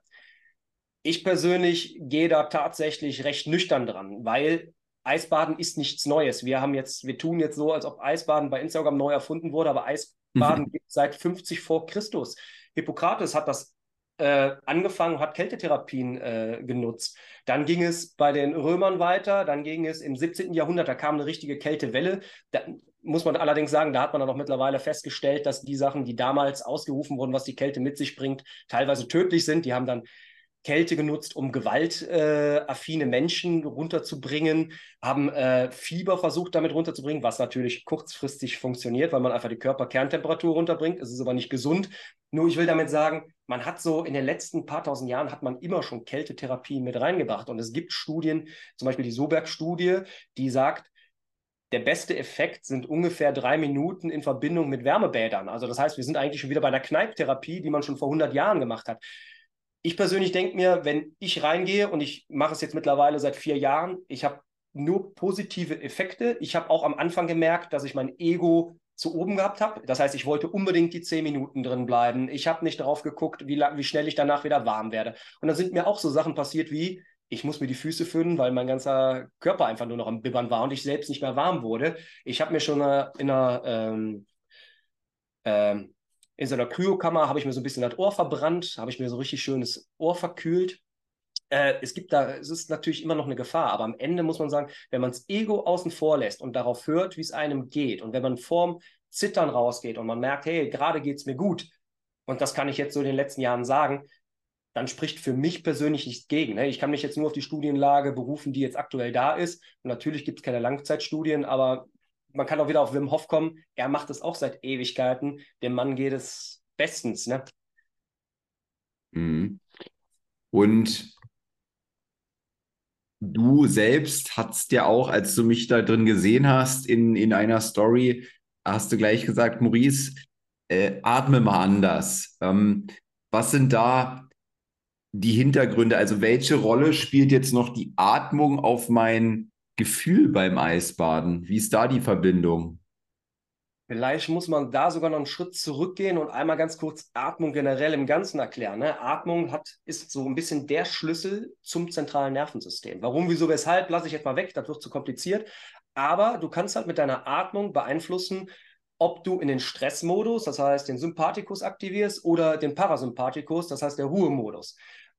Ich persönlich gehe da tatsächlich recht nüchtern dran, weil Eisbaden ist nichts Neues. Wir haben jetzt, wir tun jetzt so, als ob Eisbaden bei Instagram neu erfunden wurde, aber Eisbaden mhm. gibt es seit 50 vor Christus. Hippokrates hat das äh, angefangen, hat Kältetherapien äh, genutzt. Dann ging es bei den Römern weiter, dann ging es im 17. Jahrhundert, da kam eine richtige Kältewelle. Da muss man allerdings sagen, da hat man dann auch mittlerweile festgestellt, dass die Sachen, die damals ausgerufen wurden, was die Kälte mit sich bringt, teilweise tödlich sind. Die haben dann Kälte genutzt, um gewaltaffine äh, Menschen runterzubringen, haben äh, Fieber versucht, damit runterzubringen, was natürlich kurzfristig funktioniert, weil man einfach die Körperkerntemperatur runterbringt. Es ist aber nicht gesund. Nur ich will damit sagen, man hat so in den letzten paar tausend Jahren hat man immer schon Kältetherapie mit reingebracht. Und es gibt Studien, zum Beispiel die Soberg-Studie, die sagt, der beste Effekt sind ungefähr drei Minuten in Verbindung mit Wärmebädern. Also das heißt, wir sind eigentlich schon wieder bei der Kneipptherapie, die man schon vor 100 Jahren gemacht hat ich persönlich denke mir, wenn ich reingehe und ich mache es jetzt mittlerweile seit vier Jahren, ich habe nur positive Effekte. Ich habe auch am Anfang gemerkt, dass ich mein Ego zu oben gehabt habe. Das heißt, ich wollte unbedingt die zehn Minuten drin bleiben. Ich habe nicht darauf geguckt, wie, lang, wie schnell ich danach wieder warm werde. Und dann sind mir auch so Sachen passiert wie, ich muss mir die Füße föhnen, weil mein ganzer Körper einfach nur noch am Bibbern war und ich selbst nicht mehr warm wurde. Ich habe mir schon in einer ähm, ähm, in so einer Kryokammer habe ich mir so ein bisschen das Ohr verbrannt, habe ich mir so richtig schönes Ohr verkühlt. Äh, es gibt da, es ist natürlich immer noch eine Gefahr, aber am Ende muss man sagen, wenn man das Ego außen vor lässt und darauf hört, wie es einem geht und wenn man vorm Zittern rausgeht und man merkt, hey, gerade geht es mir gut und das kann ich jetzt so in den letzten Jahren sagen, dann spricht für mich persönlich nichts gegen. Ne? Ich kann mich jetzt nur auf die Studienlage berufen, die jetzt aktuell da ist. Und natürlich gibt es keine Langzeitstudien, aber man kann auch wieder auf Wim Hof kommen. Er macht es auch seit Ewigkeiten. Dem Mann geht es bestens. Ne? Mhm. Und du selbst hast ja auch, als du mich da drin gesehen hast, in, in einer Story, hast du gleich gesagt, Maurice, äh, atme mal anders. Ähm, was sind da die Hintergründe? Also welche Rolle spielt jetzt noch die Atmung auf mein Gefühl beim Eisbaden? Wie ist da die Verbindung? Vielleicht muss man da sogar noch einen Schritt zurückgehen und einmal ganz kurz Atmung generell im Ganzen erklären. Ne? Atmung hat, ist so ein bisschen der Schlüssel zum zentralen Nervensystem. Warum, wieso, weshalb, lasse ich jetzt mal weg, das wird zu kompliziert. Aber du kannst halt mit deiner Atmung beeinflussen, ob du in den Stressmodus, das heißt den Sympathikus aktivierst oder den Parasympathikus, das heißt der Ruhemodus.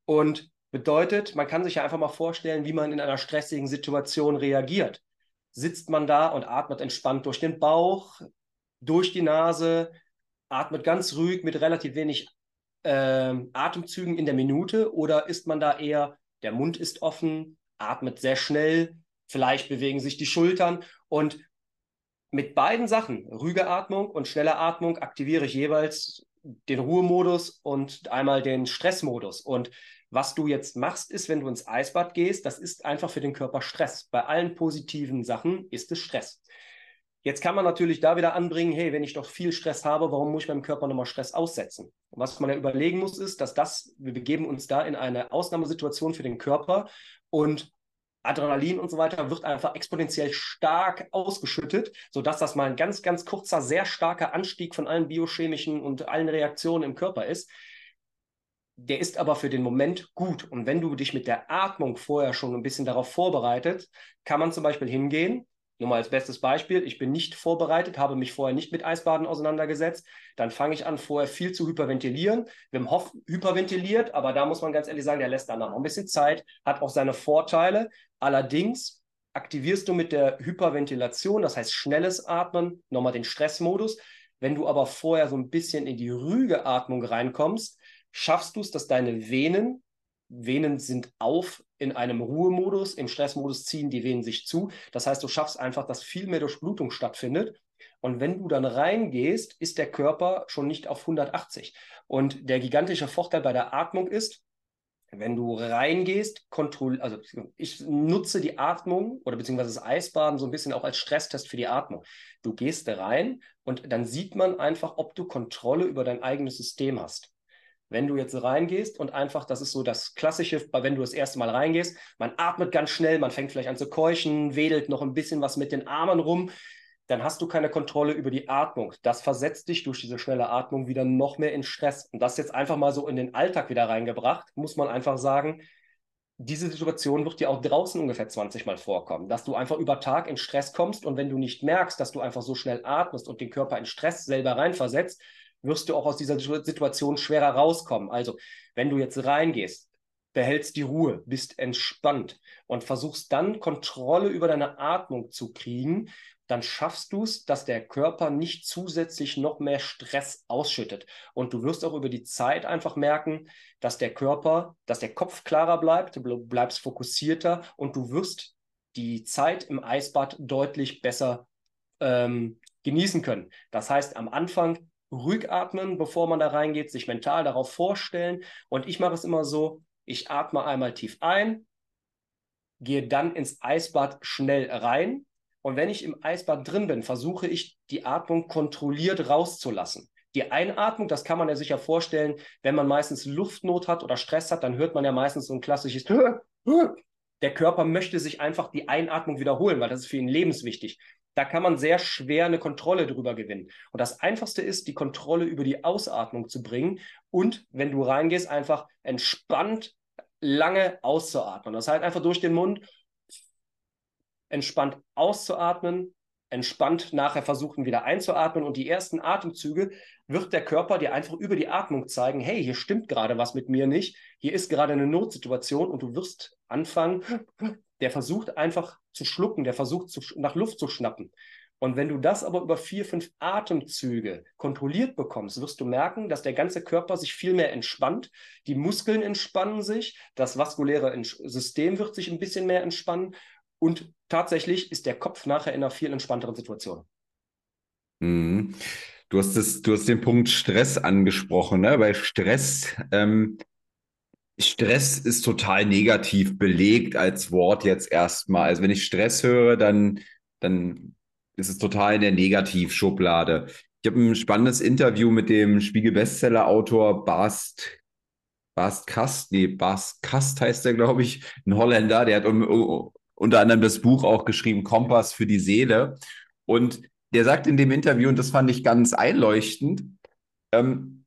Und Bedeutet, man kann sich ja einfach mal vorstellen, wie man in einer stressigen Situation reagiert. Sitzt man da und atmet entspannt durch den Bauch, durch die Nase, atmet ganz ruhig mit relativ wenig äh, Atemzügen in der Minute oder ist man da eher, der Mund ist offen, atmet sehr schnell, vielleicht bewegen sich die Schultern und mit beiden Sachen, ruhige Atmung und schnelle Atmung, aktiviere ich jeweils den Ruhemodus und einmal den Stressmodus. Und was du jetzt machst, ist, wenn du ins Eisbad gehst, das ist einfach für den Körper Stress. Bei allen positiven Sachen ist es Stress. Jetzt kann man natürlich da wieder anbringen, hey, wenn ich doch viel Stress habe, warum muss ich meinem Körper nochmal Stress aussetzen? Und was man ja überlegen muss, ist, dass das, wir begeben uns da in eine Ausnahmesituation für den Körper und Adrenalin und so weiter wird einfach exponentiell stark ausgeschüttet, sodass das mal ein ganz, ganz kurzer, sehr starker Anstieg von allen biochemischen und allen Reaktionen im Körper ist der ist aber für den Moment gut. Und wenn du dich mit der Atmung vorher schon ein bisschen darauf vorbereitet, kann man zum Beispiel hingehen. Nur mal als bestes Beispiel, ich bin nicht vorbereitet, habe mich vorher nicht mit Eisbaden auseinandergesetzt. Dann fange ich an, vorher viel zu hyperventilieren. Wim Hof hyperventiliert, aber da muss man ganz ehrlich sagen, der lässt dann noch ein bisschen Zeit, hat auch seine Vorteile. Allerdings aktivierst du mit der Hyperventilation, das heißt schnelles Atmen, nochmal den Stressmodus Wenn du aber vorher so ein bisschen in die ruhige Atmung reinkommst, schaffst du es, dass deine Venen, Venen sind auf in einem Ruhemodus, im Stressmodus ziehen die Venen sich zu. Das heißt, du schaffst einfach, dass viel mehr Durchblutung stattfindet. Und wenn du dann reingehst, ist der Körper schon nicht auf 180. Und der gigantische Vorteil bei der Atmung ist, wenn du reingehst, kontroll, also ich nutze die Atmung oder beziehungsweise das Eisbaden so ein bisschen auch als Stresstest für die Atmung. Du gehst rein und dann sieht man einfach, ob du Kontrolle über dein eigenes System hast. Wenn du jetzt reingehst und einfach, das ist so das Klassische, wenn du das erste Mal reingehst, man atmet ganz schnell, man fängt vielleicht an zu keuchen, wedelt noch ein bisschen was mit den Armen rum, dann hast du keine Kontrolle über die Atmung. Das versetzt dich durch diese schnelle Atmung wieder noch mehr in Stress. Und das jetzt einfach mal so in den Alltag wieder reingebracht, muss man einfach sagen, diese Situation wird dir auch draußen ungefähr 20 Mal vorkommen, dass du einfach über Tag in Stress kommst und wenn du nicht merkst, dass du einfach so schnell atmest und den Körper in Stress selber reinversetzt, wirst du auch aus dieser Situation schwerer rauskommen. Also, wenn du jetzt reingehst, behältst die Ruhe, bist entspannt und versuchst dann Kontrolle über deine Atmung zu kriegen, dann schaffst du es, dass der Körper nicht zusätzlich noch mehr Stress ausschüttet. Und du wirst auch über die Zeit einfach merken, dass der Körper, dass der Kopf klarer bleibt, du bleibst fokussierter und du wirst die Zeit im Eisbad deutlich besser ähm, genießen können. Das heißt, am Anfang ruhig atmen, bevor man da reingeht, sich mental darauf vorstellen. Und ich mache es immer so, ich atme einmal tief ein, gehe dann ins Eisbad schnell rein, und wenn ich im Eisbad drin bin, versuche ich, die Atmung kontrolliert rauszulassen. Die Einatmung, das kann man ja sich ja vorstellen, wenn man meistens Luftnot hat oder Stress hat, dann hört man ja meistens so ein klassisches Der Körper möchte sich einfach die Einatmung wiederholen, weil das ist für ihn lebenswichtig. Da kann man sehr schwer eine Kontrolle drüber gewinnen. Und das Einfachste ist, die Kontrolle über die Ausatmung zu bringen und, wenn du reingehst, einfach entspannt lange auszuatmen. Das heißt einfach durch den Mund entspannt auszuatmen, entspannt nachher versuchen wieder einzuatmen und die ersten Atemzüge wird der Körper dir einfach über die Atmung zeigen, hey, hier stimmt gerade was mit mir nicht, hier ist gerade eine Notsituation und du wirst anfangen, der versucht einfach zu schlucken, der versucht zu, nach Luft zu schnappen. Und wenn du das aber über vier, fünf Atemzüge kontrolliert bekommst, wirst du merken, dass der ganze Körper sich viel mehr entspannt, die Muskeln entspannen sich, das vaskuläre System wird sich ein bisschen mehr entspannen und tatsächlich ist der Kopf nachher in einer viel entspannteren Situation. Mhm. Du hast, das, du hast den Punkt Stress angesprochen, ne? Weil Stress, ähm, Stress ist total negativ belegt als Wort jetzt erstmal. Also wenn ich Stress höre, dann, dann ist es total in der Negativschublade. Ich habe ein spannendes Interview mit dem Spiegel-Bestseller-Autor Bast, Bast Kast, nee, Bast Kast heißt der, glaube ich, ein Holländer, der hat um, um, unter anderem das Buch auch geschrieben, Kompass für die Seele. Und der sagt in dem Interview, und das fand ich ganz einleuchtend, ähm,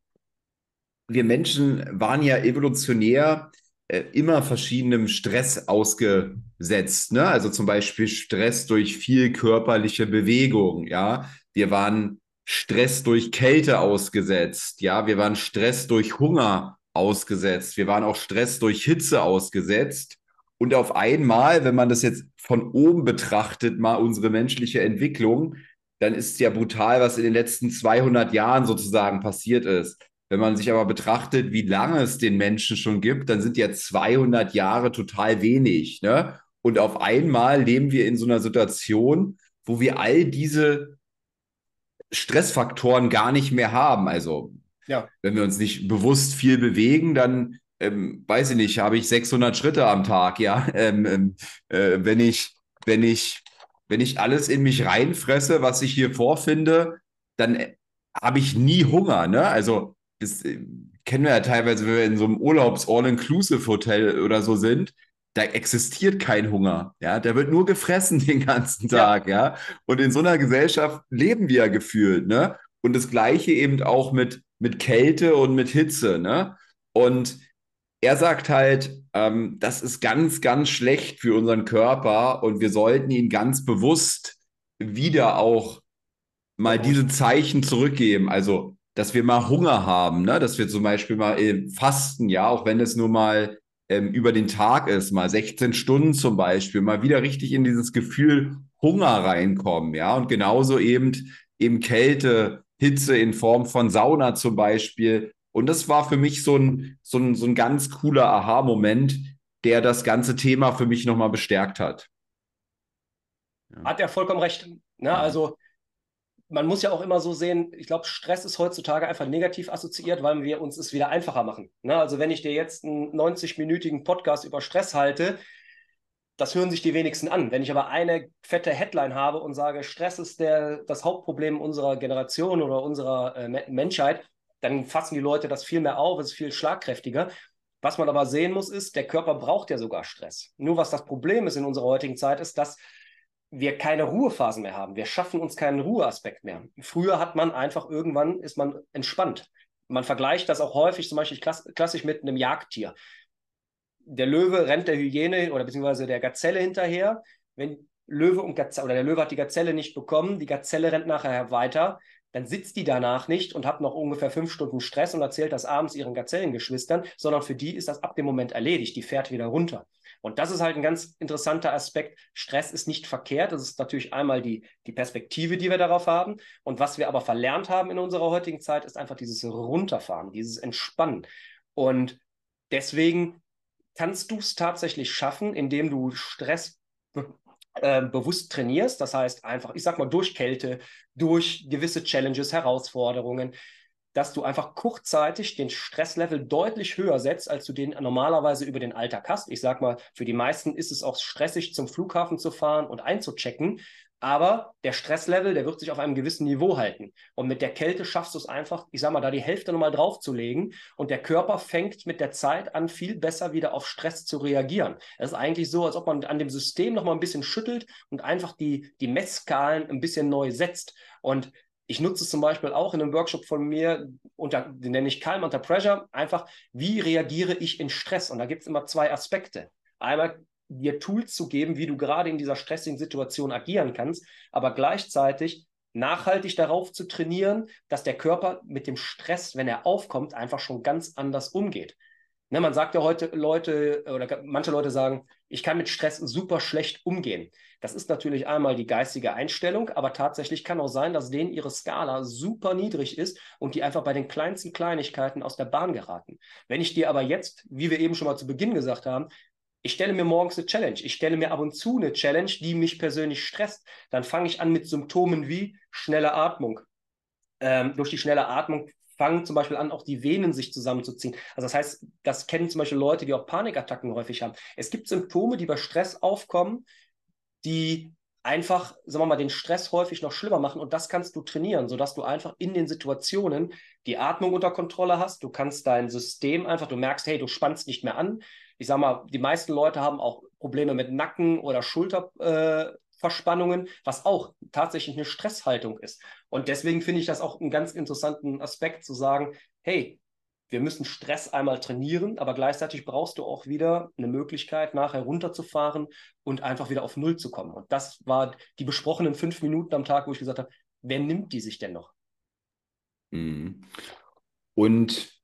wir Menschen waren ja evolutionär äh, immer verschiedenem Stress ausgesetzt. Ne? Also zum Beispiel Stress durch viel körperliche Bewegung. Ja, wir waren Stress durch Kälte ausgesetzt. Ja, wir waren Stress durch Hunger ausgesetzt. Wir waren auch Stress durch Hitze ausgesetzt. Und auf einmal, wenn man das jetzt von oben betrachtet, mal unsere menschliche Entwicklung, dann ist es ja brutal, was in den letzten 200 Jahren sozusagen passiert ist. Wenn man sich aber betrachtet, wie lange es den Menschen schon gibt, dann sind ja 200 Jahre total wenig. Ne? Und auf einmal leben wir in so einer Situation, wo wir all diese Stressfaktoren gar nicht mehr haben. Also, ja. wenn wir uns nicht bewusst viel bewegen, dann ähm, weiß ich nicht, habe ich 600 Schritte am Tag, ja. Ähm, ähm, äh, wenn ich, wenn ich, wenn ich alles in mich reinfresse, was ich hier vorfinde, dann äh, habe ich nie Hunger, ne? Also, das äh, kennen wir ja teilweise, wenn wir in so einem Urlaubs-All-Inclusive-Hotel oder so sind, da existiert kein Hunger, ja, da wird nur gefressen den ganzen Tag, ja. ja. Und in so einer Gesellschaft leben wir ja gefühlt, ne? Und das Gleiche eben auch mit, mit Kälte und mit Hitze, ne? Und er sagt halt, ähm, das ist ganz, ganz schlecht für unseren Körper und wir sollten ihn ganz bewusst wieder auch mal diese Zeichen zurückgeben. Also, dass wir mal Hunger haben, ne? dass wir zum Beispiel mal äh, fasten, ja, auch wenn es nur mal ähm, über den Tag ist, mal 16 Stunden zum Beispiel, mal wieder richtig in dieses Gefühl Hunger reinkommen, ja, und genauso eben eben Kälte, Hitze in Form von Sauna zum Beispiel. Und das war für mich so ein, so ein, so ein ganz cooler Aha-Moment, der das ganze Thema für mich nochmal bestärkt hat. Ja. Hat er vollkommen recht. Ne? Also man muss ja auch immer so sehen, ich glaube, Stress ist heutzutage einfach negativ assoziiert, weil wir uns es wieder einfacher machen. Ne? Also wenn ich dir jetzt einen 90-minütigen Podcast über Stress halte, das hören sich die wenigsten an. Wenn ich aber eine fette Headline habe und sage, Stress ist der, das Hauptproblem unserer Generation oder unserer äh, Menschheit, dann fassen die Leute das viel mehr auf, es ist viel schlagkräftiger. Was man aber sehen muss, ist, der Körper braucht ja sogar Stress. Nur was das Problem ist in unserer heutigen Zeit, ist, dass wir keine Ruhephasen mehr haben. Wir schaffen uns keinen Ruheaspekt mehr. Früher hat man einfach irgendwann ist man entspannt. Man vergleicht das auch häufig zum Beispiel klassisch mit einem Jagdtier. Der Löwe rennt der Hyäne oder beziehungsweise der Gazelle hinterher. Wenn Löwe und Gazelle oder der Löwe hat die Gazelle nicht bekommen, die Gazelle rennt nachher weiter, dann sitzt die danach nicht und hat noch ungefähr fünf Stunden Stress und erzählt das abends ihren Gazellengeschwistern, sondern für die ist das ab dem Moment erledigt. Die fährt wieder runter. Und das ist halt ein ganz interessanter Aspekt. Stress ist nicht verkehrt. Das ist natürlich einmal die, die Perspektive, die wir darauf haben. Und was wir aber verlernt haben in unserer heutigen Zeit, ist einfach dieses Runterfahren, dieses Entspannen. Und deswegen kannst du es tatsächlich schaffen, indem du Stress äh, bewusst trainierst. Das heißt einfach, ich sag mal, durch Kälte, durch gewisse Challenges, Herausforderungen, dass du einfach kurzzeitig den Stresslevel deutlich höher setzt, als du den normalerweise über den Alltag hast. Ich sag mal, für die meisten ist es auch stressig, zum Flughafen zu fahren und einzuchecken. Aber der Stresslevel, der wird sich auf einem gewissen Niveau halten. Und mit der Kälte schaffst du es einfach, ich sag mal, da die Hälfte nochmal draufzulegen. Und der Körper fängt mit der Zeit an, viel besser wieder auf Stress zu reagieren. Es ist eigentlich so, als ob man an dem System nochmal ein bisschen schüttelt und einfach die, die Messskalen ein bisschen neu setzt. Und ich nutze zum Beispiel auch in einem Workshop von mir, unter, den nenne ich Calm Under Pressure, einfach, wie reagiere ich in Stress? Und da gibt es immer zwei Aspekte. Einmal dir Tools zu geben, wie du gerade in dieser stressigen Situation agieren kannst, aber gleichzeitig nachhaltig darauf zu trainieren, dass der Körper mit dem Stress, wenn er aufkommt, einfach schon ganz anders umgeht. Ne, man sagt ja heute Leute oder manche Leute sagen, ich kann mit Stress super schlecht umgehen. Das ist natürlich einmal die geistige Einstellung, aber tatsächlich kann auch sein, dass denen ihre Skala super niedrig ist und die einfach bei den kleinsten Kleinigkeiten aus der Bahn geraten. Wenn ich dir aber jetzt, wie wir eben schon mal zu Beginn gesagt haben, ich stelle mir morgens eine Challenge, ich stelle mir ab und zu eine Challenge, die mich persönlich stresst, dann fange ich an mit Symptomen wie schnelle Atmung. Ähm, durch die schnelle Atmung fangen zum Beispiel an, auch die Venen sich zusammenzuziehen. Also das heißt, das kennen zum Beispiel Leute, die auch Panikattacken häufig haben. Es gibt Symptome, die bei Stress aufkommen, die einfach, sagen wir mal, den Stress häufig noch schlimmer machen. Und das kannst du trainieren, sodass du einfach in den Situationen die Atmung unter Kontrolle hast. Du kannst dein System einfach, du merkst, hey, du spannst nicht mehr an. Ich sage mal, die meisten Leute haben auch Probleme mit Nacken- oder Schulter, äh, Verspannungen, was auch tatsächlich eine Stresshaltung ist. Und deswegen finde ich das auch einen ganz interessanten Aspekt zu sagen, hey, wir müssen Stress einmal trainieren, aber gleichzeitig brauchst du auch wieder eine Möglichkeit, nachher runterzufahren und einfach wieder auf Null zu kommen. Und das war die besprochenen fünf Minuten am Tag, wo ich gesagt habe, wer nimmt die sich denn noch? Mhm. Und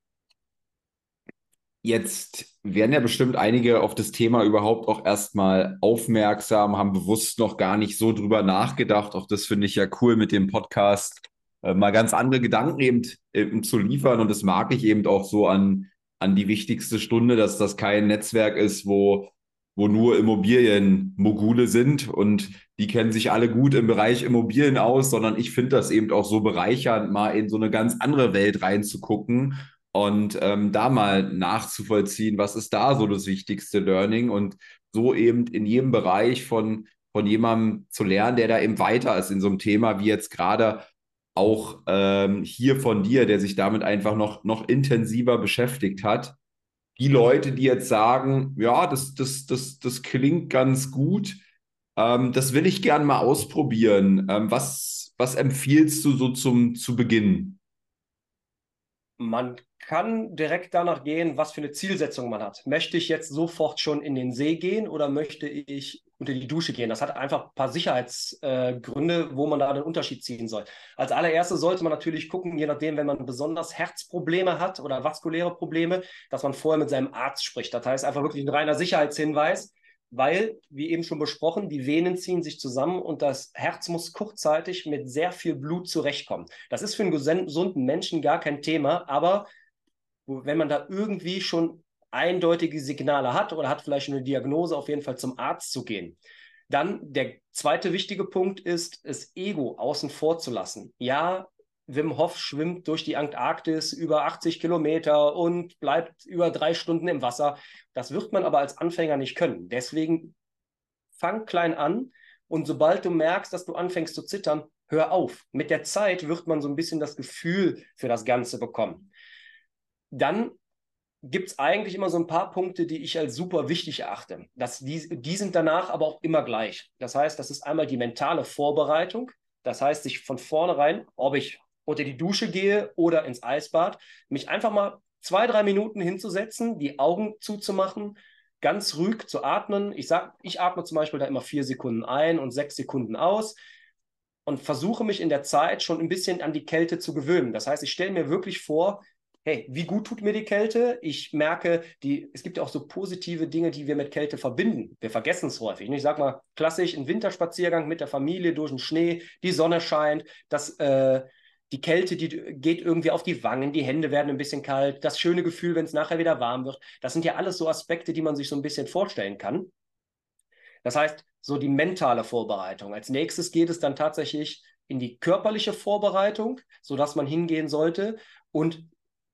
Jetzt werden ja bestimmt einige auf das Thema überhaupt auch erstmal aufmerksam, haben bewusst noch gar nicht so drüber nachgedacht. Auch das finde ich ja cool mit dem Podcast, äh, mal ganz andere Gedanken eben, eben, zu liefern. Und das mag ich eben auch so an, an die wichtigste Stunde, dass das kein Netzwerk ist, wo, wo nur Immobilienmogule sind und die kennen sich alle gut im Bereich Immobilien aus, sondern ich finde das eben auch so bereichernd, mal in so eine ganz andere Welt reinzugucken und ähm, da mal nachzuvollziehen, was ist da so das wichtigste Learning und so eben in jedem Bereich von, von jemandem zu lernen, der da eben weiter ist in so einem Thema, wie jetzt gerade auch ähm, hier von dir, der sich damit einfach noch, noch intensiver beschäftigt hat. Die Leute, die jetzt sagen, ja, das, das, das, das klingt ganz gut, ähm, das will ich gern mal ausprobieren. Ähm, was, was empfiehlst du so zum, zu Beginn? Man kann direkt danach gehen, was für eine Zielsetzung man hat. Möchte ich jetzt sofort schon in den See gehen oder möchte ich unter die Dusche gehen? Das hat einfach ein paar Sicherheitsgründe, äh, wo man da den Unterschied ziehen soll. Als allererstes sollte man natürlich gucken, je nachdem, wenn man besonders Herzprobleme hat oder vaskuläre Probleme, dass man vorher mit seinem Arzt spricht. Das heißt einfach wirklich ein reiner Sicherheitshinweis. weil, wie eben schon besprochen, die Venen ziehen sich zusammen und das Herz muss kurzzeitig mit sehr viel Blut zurechtkommen. Das ist für einen gesunden Menschen gar kein Thema, aber wenn man da irgendwie schon eindeutige Signale hat oder hat vielleicht eine Diagnose, auf jeden Fall zum Arzt zu gehen. Dann der zweite wichtige Punkt ist, das Ego außen vor zu lassen. Ja, Wim Hof schwimmt durch die Antarktis über 80 Kilometer und bleibt über drei Stunden im Wasser. Das wird man aber als Anfänger nicht können. Deswegen fang klein an und sobald du merkst, dass du anfängst zu zittern, hör auf. Mit der Zeit wird man so ein bisschen das Gefühl für das Ganze bekommen. Dann gibt es eigentlich immer so ein paar Punkte, die ich als super wichtig erachte. Das, die, die sind danach aber auch immer gleich. Das heißt, das ist einmal die mentale Vorbereitung. Das heißt, sich von vornherein, ob ich unter die Dusche gehe oder ins Eisbad, mich einfach mal zwei, drei Minuten hinzusetzen, die Augen zuzumachen, ganz ruhig zu atmen. Ich sag, ich atme zum Beispiel da immer vier Sekunden ein und sechs Sekunden aus und versuche mich in der Zeit schon ein bisschen an die Kälte zu gewöhnen. Das heißt, ich stelle mir wirklich vor, hey, wie gut tut mir die Kälte? Ich merke, die, es gibt ja auch so positive Dinge, die wir mit Kälte verbinden. Wir vergessen es häufig. Ich sage mal, klassisch ein Winterspaziergang mit der Familie durch den Schnee, die Sonne scheint, das, äh, die Kälte, die geht irgendwie auf die Wangen, die Hände werden ein bisschen kalt, das schöne Gefühl, wenn es nachher wieder warm wird. Das sind ja alles so Aspekte, die man sich so ein bisschen vorstellen kann. Das heißt, so die mentale Vorbereitung. Als nächstes geht es dann tatsächlich in die körperliche Vorbereitung, sodass man hingehen sollte und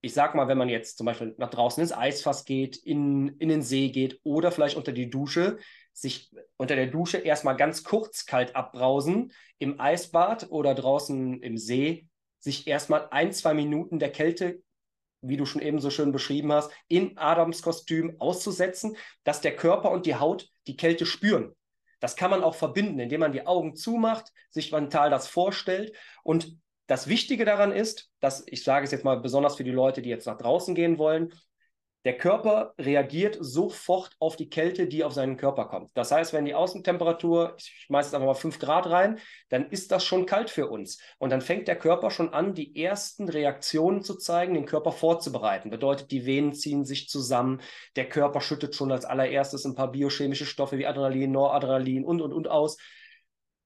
ich sag mal, wenn man jetzt zum Beispiel nach draußen ins Eisfass geht, in, in den See geht oder vielleicht unter die Dusche, sich unter der Dusche erstmal ganz kurz kalt abbrausen, im Eisbad oder draußen im See, sich erstmal ein, zwei Minuten der Kälte, wie du schon eben so schön beschrieben hast, in Adams Kostüm auszusetzen, dass der Körper und die Haut die Kälte spüren. Das kann man auch verbinden, indem man die Augen zumacht, sich mental das vorstellt und das Wichtige daran ist, dass ich sage es jetzt mal besonders für die Leute, die jetzt nach draußen gehen wollen, der Körper reagiert sofort auf die Kälte, die auf seinen Körper kommt. Das heißt, wenn die Außentemperatur, ich schmeiße jetzt einfach mal 5 Grad rein, dann ist das schon kalt für uns. Und dann fängt der Körper schon an, die ersten Reaktionen zu zeigen, den Körper vorzubereiten. Bedeutet, die Venen ziehen sich zusammen, der Körper schüttet schon als allererstes ein paar biochemische Stoffe wie Adrenalin, Noradrenalin und, und, und aus.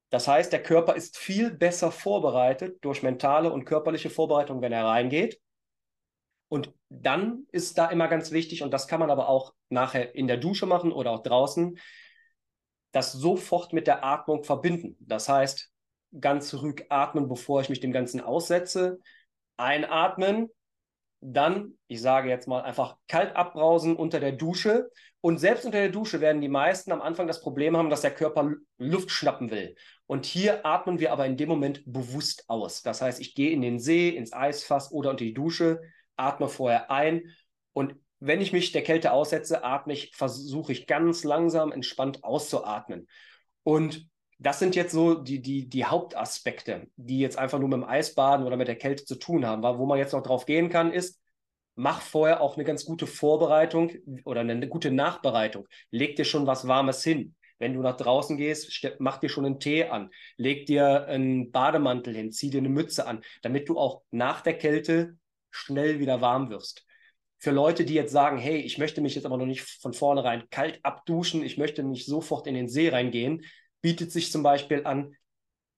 Das heißt, der Körper ist viel besser vorbereitet durch mentale und körperliche Vorbereitung, wenn er reingeht. Und dann ist da immer ganz wichtig, und das kann man aber auch nachher in der Dusche machen oder auch draußen, das sofort mit der Atmung verbinden. Das heißt, ganz ruhig atmen, bevor ich mich dem Ganzen aussetze. Einatmen, dann, ich sage jetzt mal, einfach kalt abbrausen unter der Dusche. Und selbst unter der Dusche werden die meisten am Anfang das Problem haben, dass der Körper Luft schnappen will. Und hier atmen wir aber in dem Moment bewusst aus. Das heißt, ich gehe in den See, ins Eisfass oder unter die Dusche, atme vorher ein und wenn ich mich der Kälte aussetze, atme ich, versuche ich ganz langsam entspannt auszuatmen. Und das sind jetzt so die, die, die Hauptaspekte, die jetzt einfach nur mit dem Eisbaden oder mit der Kälte zu tun haben. Wo man jetzt noch drauf gehen kann, ist, mach vorher auch eine ganz gute Vorbereitung oder eine gute Nachbereitung. Leg dir schon was Warmes hin. Wenn du nach draußen gehst, mach dir schon einen Tee an, leg dir einen Bademantel hin, zieh dir eine Mütze an, damit du auch nach der Kälte schnell wieder warm wirst. Für Leute, die jetzt sagen, hey, ich möchte mich jetzt aber noch nicht von vornherein kalt abduschen, ich möchte nicht sofort in den See reingehen, bietet sich zum Beispiel an,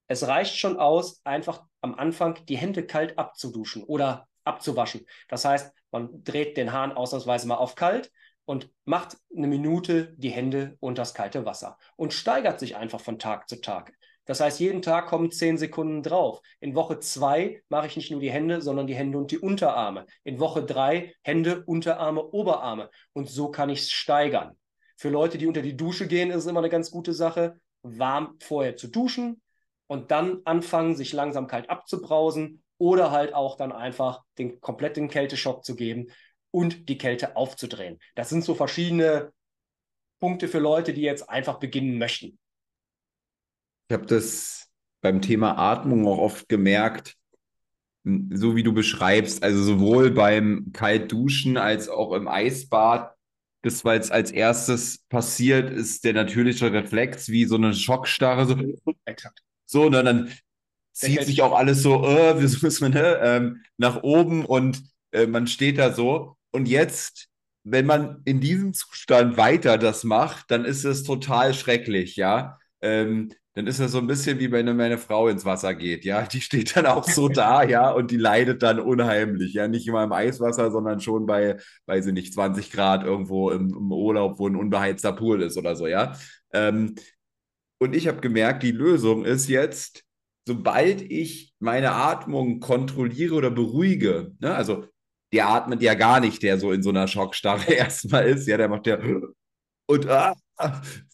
es reicht schon aus, einfach am Anfang die Hände kalt abzuduschen oder abzuwaschen. Das heißt, man dreht den Hahn ausnahmsweise mal auf kalt, und macht eine Minute die Hände unter das kalte Wasser und steigert sich einfach von Tag zu Tag. Das heißt, jeden Tag kommen zehn Sekunden drauf. In Woche zwei mache ich nicht nur die Hände, sondern die Hände und die Unterarme. In Woche drei Hände, Unterarme, Oberarme. Und so kann ich es steigern. Für Leute, die unter die Dusche gehen, ist es immer eine ganz gute Sache, warm vorher zu duschen und dann anfangen, sich langsam kalt abzubrausen oder halt auch dann einfach den kompletten Kälteschock zu geben und die Kälte aufzudrehen. Das sind so verschiedene Punkte für Leute, die jetzt einfach beginnen möchten. Ich habe das beim Thema Atmung auch oft gemerkt, so wie du beschreibst, also sowohl beim Kaltduschen als auch im Eisbad, das, es als erstes passiert, ist der natürliche Reflex wie so eine Schockstarre. So, Exakt. so und dann zieht sich auch alles so, äh, wie muss man, ne, ähm, nach oben und äh, man steht da so. Und jetzt wenn man in diesem Zustand weiter das macht, dann ist es total schrecklich, ja. Ähm, dann ist das so ein bisschen wie wenn meine Frau ins Wasser geht, ja. Die steht dann auch so da, ja, und die leidet dann unheimlich, ja. Nicht immer im Eiswasser, sondern schon bei, weiß ich nicht, 20 Grad irgendwo im, im Urlaub, wo ein unbeheizter Pool ist oder so, ja. Ähm, und ich habe gemerkt, die Lösung ist jetzt, sobald ich meine Atmung kontrolliere oder beruhige, ne, also der atmet ja gar nicht, der so in so einer Schockstarre erstmal ist. Ja, der macht ja und ah,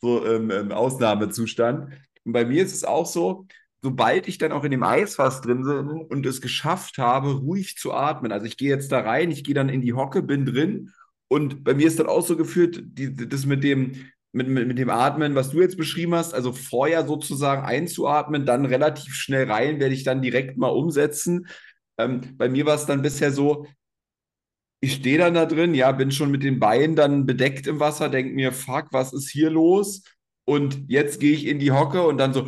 so im, im Ausnahmezustand. Und bei mir ist es auch so, sobald ich dann auch in dem Eisfass drin bin und es geschafft habe, ruhig zu atmen. Also ich gehe jetzt da rein, ich gehe dann in die Hocke, bin drin und bei mir ist dann auch so geführt, die, das mit dem, mit, mit, mit dem Atmen, was du jetzt beschrieben hast, also vorher sozusagen einzuatmen, dann relativ schnell rein, werde ich dann direkt mal umsetzen. Ähm, bei mir war es dann bisher so, ich stehe dann da drin, ja, bin schon mit den Beinen dann bedeckt im Wasser, denke mir, fuck, was ist hier los? Und jetzt gehe ich in die Hocke und dann so,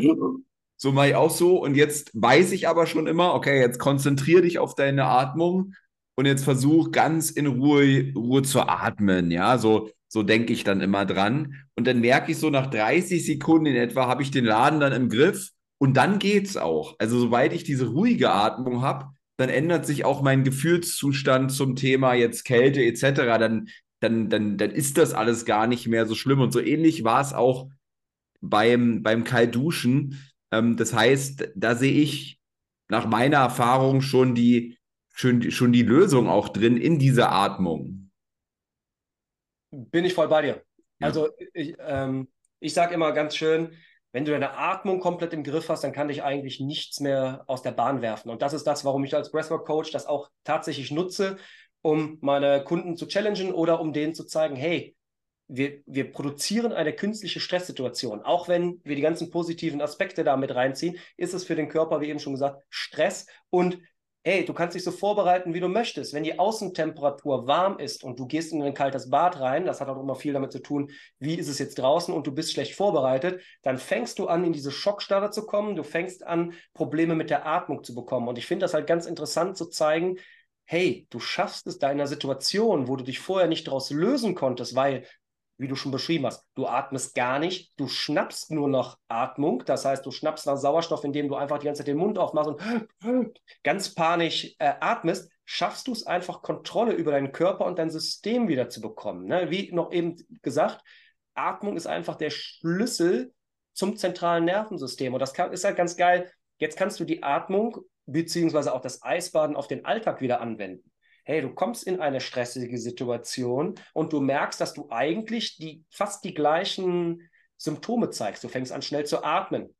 so mache ich auch so. Und jetzt weiß ich aber schon immer, okay, jetzt konzentriere dich auf deine Atmung und jetzt versuch ganz in Ruhe, Ruhe zu atmen. Ja, so, so denke ich dann immer dran. Und dann merke ich so nach 30 Sekunden in etwa, habe ich den Laden dann im Griff und dann geht's auch. Also, sobald ich diese ruhige Atmung habe, dann ändert sich auch mein Gefühlszustand zum Thema jetzt Kälte etc. Dann, dann, dann, dann ist das alles gar nicht mehr so schlimm. Und so ähnlich war es auch beim, beim Kaltduschen. Ähm, das heißt, da sehe ich nach meiner Erfahrung schon die, schon, schon die Lösung auch drin in dieser Atmung. Bin ich voll bei dir. Ja. Also ich, ähm, ich sage immer ganz schön, wenn du deine Atmung komplett im Griff hast, dann kann dich eigentlich nichts mehr aus der Bahn werfen. Und das ist das, warum ich als Breathwork-Coach das auch tatsächlich nutze, um meine Kunden zu challengen oder um denen zu zeigen, hey, wir, wir produzieren eine künstliche Stresssituation. Auch wenn wir die ganzen positiven Aspekte da mit reinziehen, ist es für den Körper, wie eben schon gesagt, Stress. Und hey, du kannst dich so vorbereiten, wie du möchtest. Wenn die Außentemperatur warm ist und du gehst in ein kaltes Bad rein, das hat auch immer viel damit zu tun, wie ist es jetzt draußen und du bist schlecht vorbereitet, dann fängst du an, in diese Schockstarre zu kommen. Du fängst an, Probleme mit der Atmung zu bekommen. Und ich finde das halt ganz interessant zu zeigen, hey, du schaffst es deiner Situation, wo du dich vorher nicht daraus lösen konntest, weil wie du schon beschrieben hast, du atmest gar nicht, du schnappst nur noch Atmung, das heißt, du schnappst nach Sauerstoff, indem du einfach die ganze Zeit den Mund aufmachst und ganz panisch äh, atmest, schaffst du es einfach, Kontrolle über deinen Körper und dein System wieder zu bekommen. Ne? Wie noch eben gesagt, Atmung ist einfach der Schlüssel zum zentralen Nervensystem und das kann, ist halt ganz geil. Jetzt kannst du die Atmung beziehungsweise auch das Eisbaden auf den Alltag wieder anwenden hey, du kommst in eine stressige Situation und du merkst, dass du eigentlich die, fast die gleichen Symptome zeigst. Du fängst an, schnell zu atmen.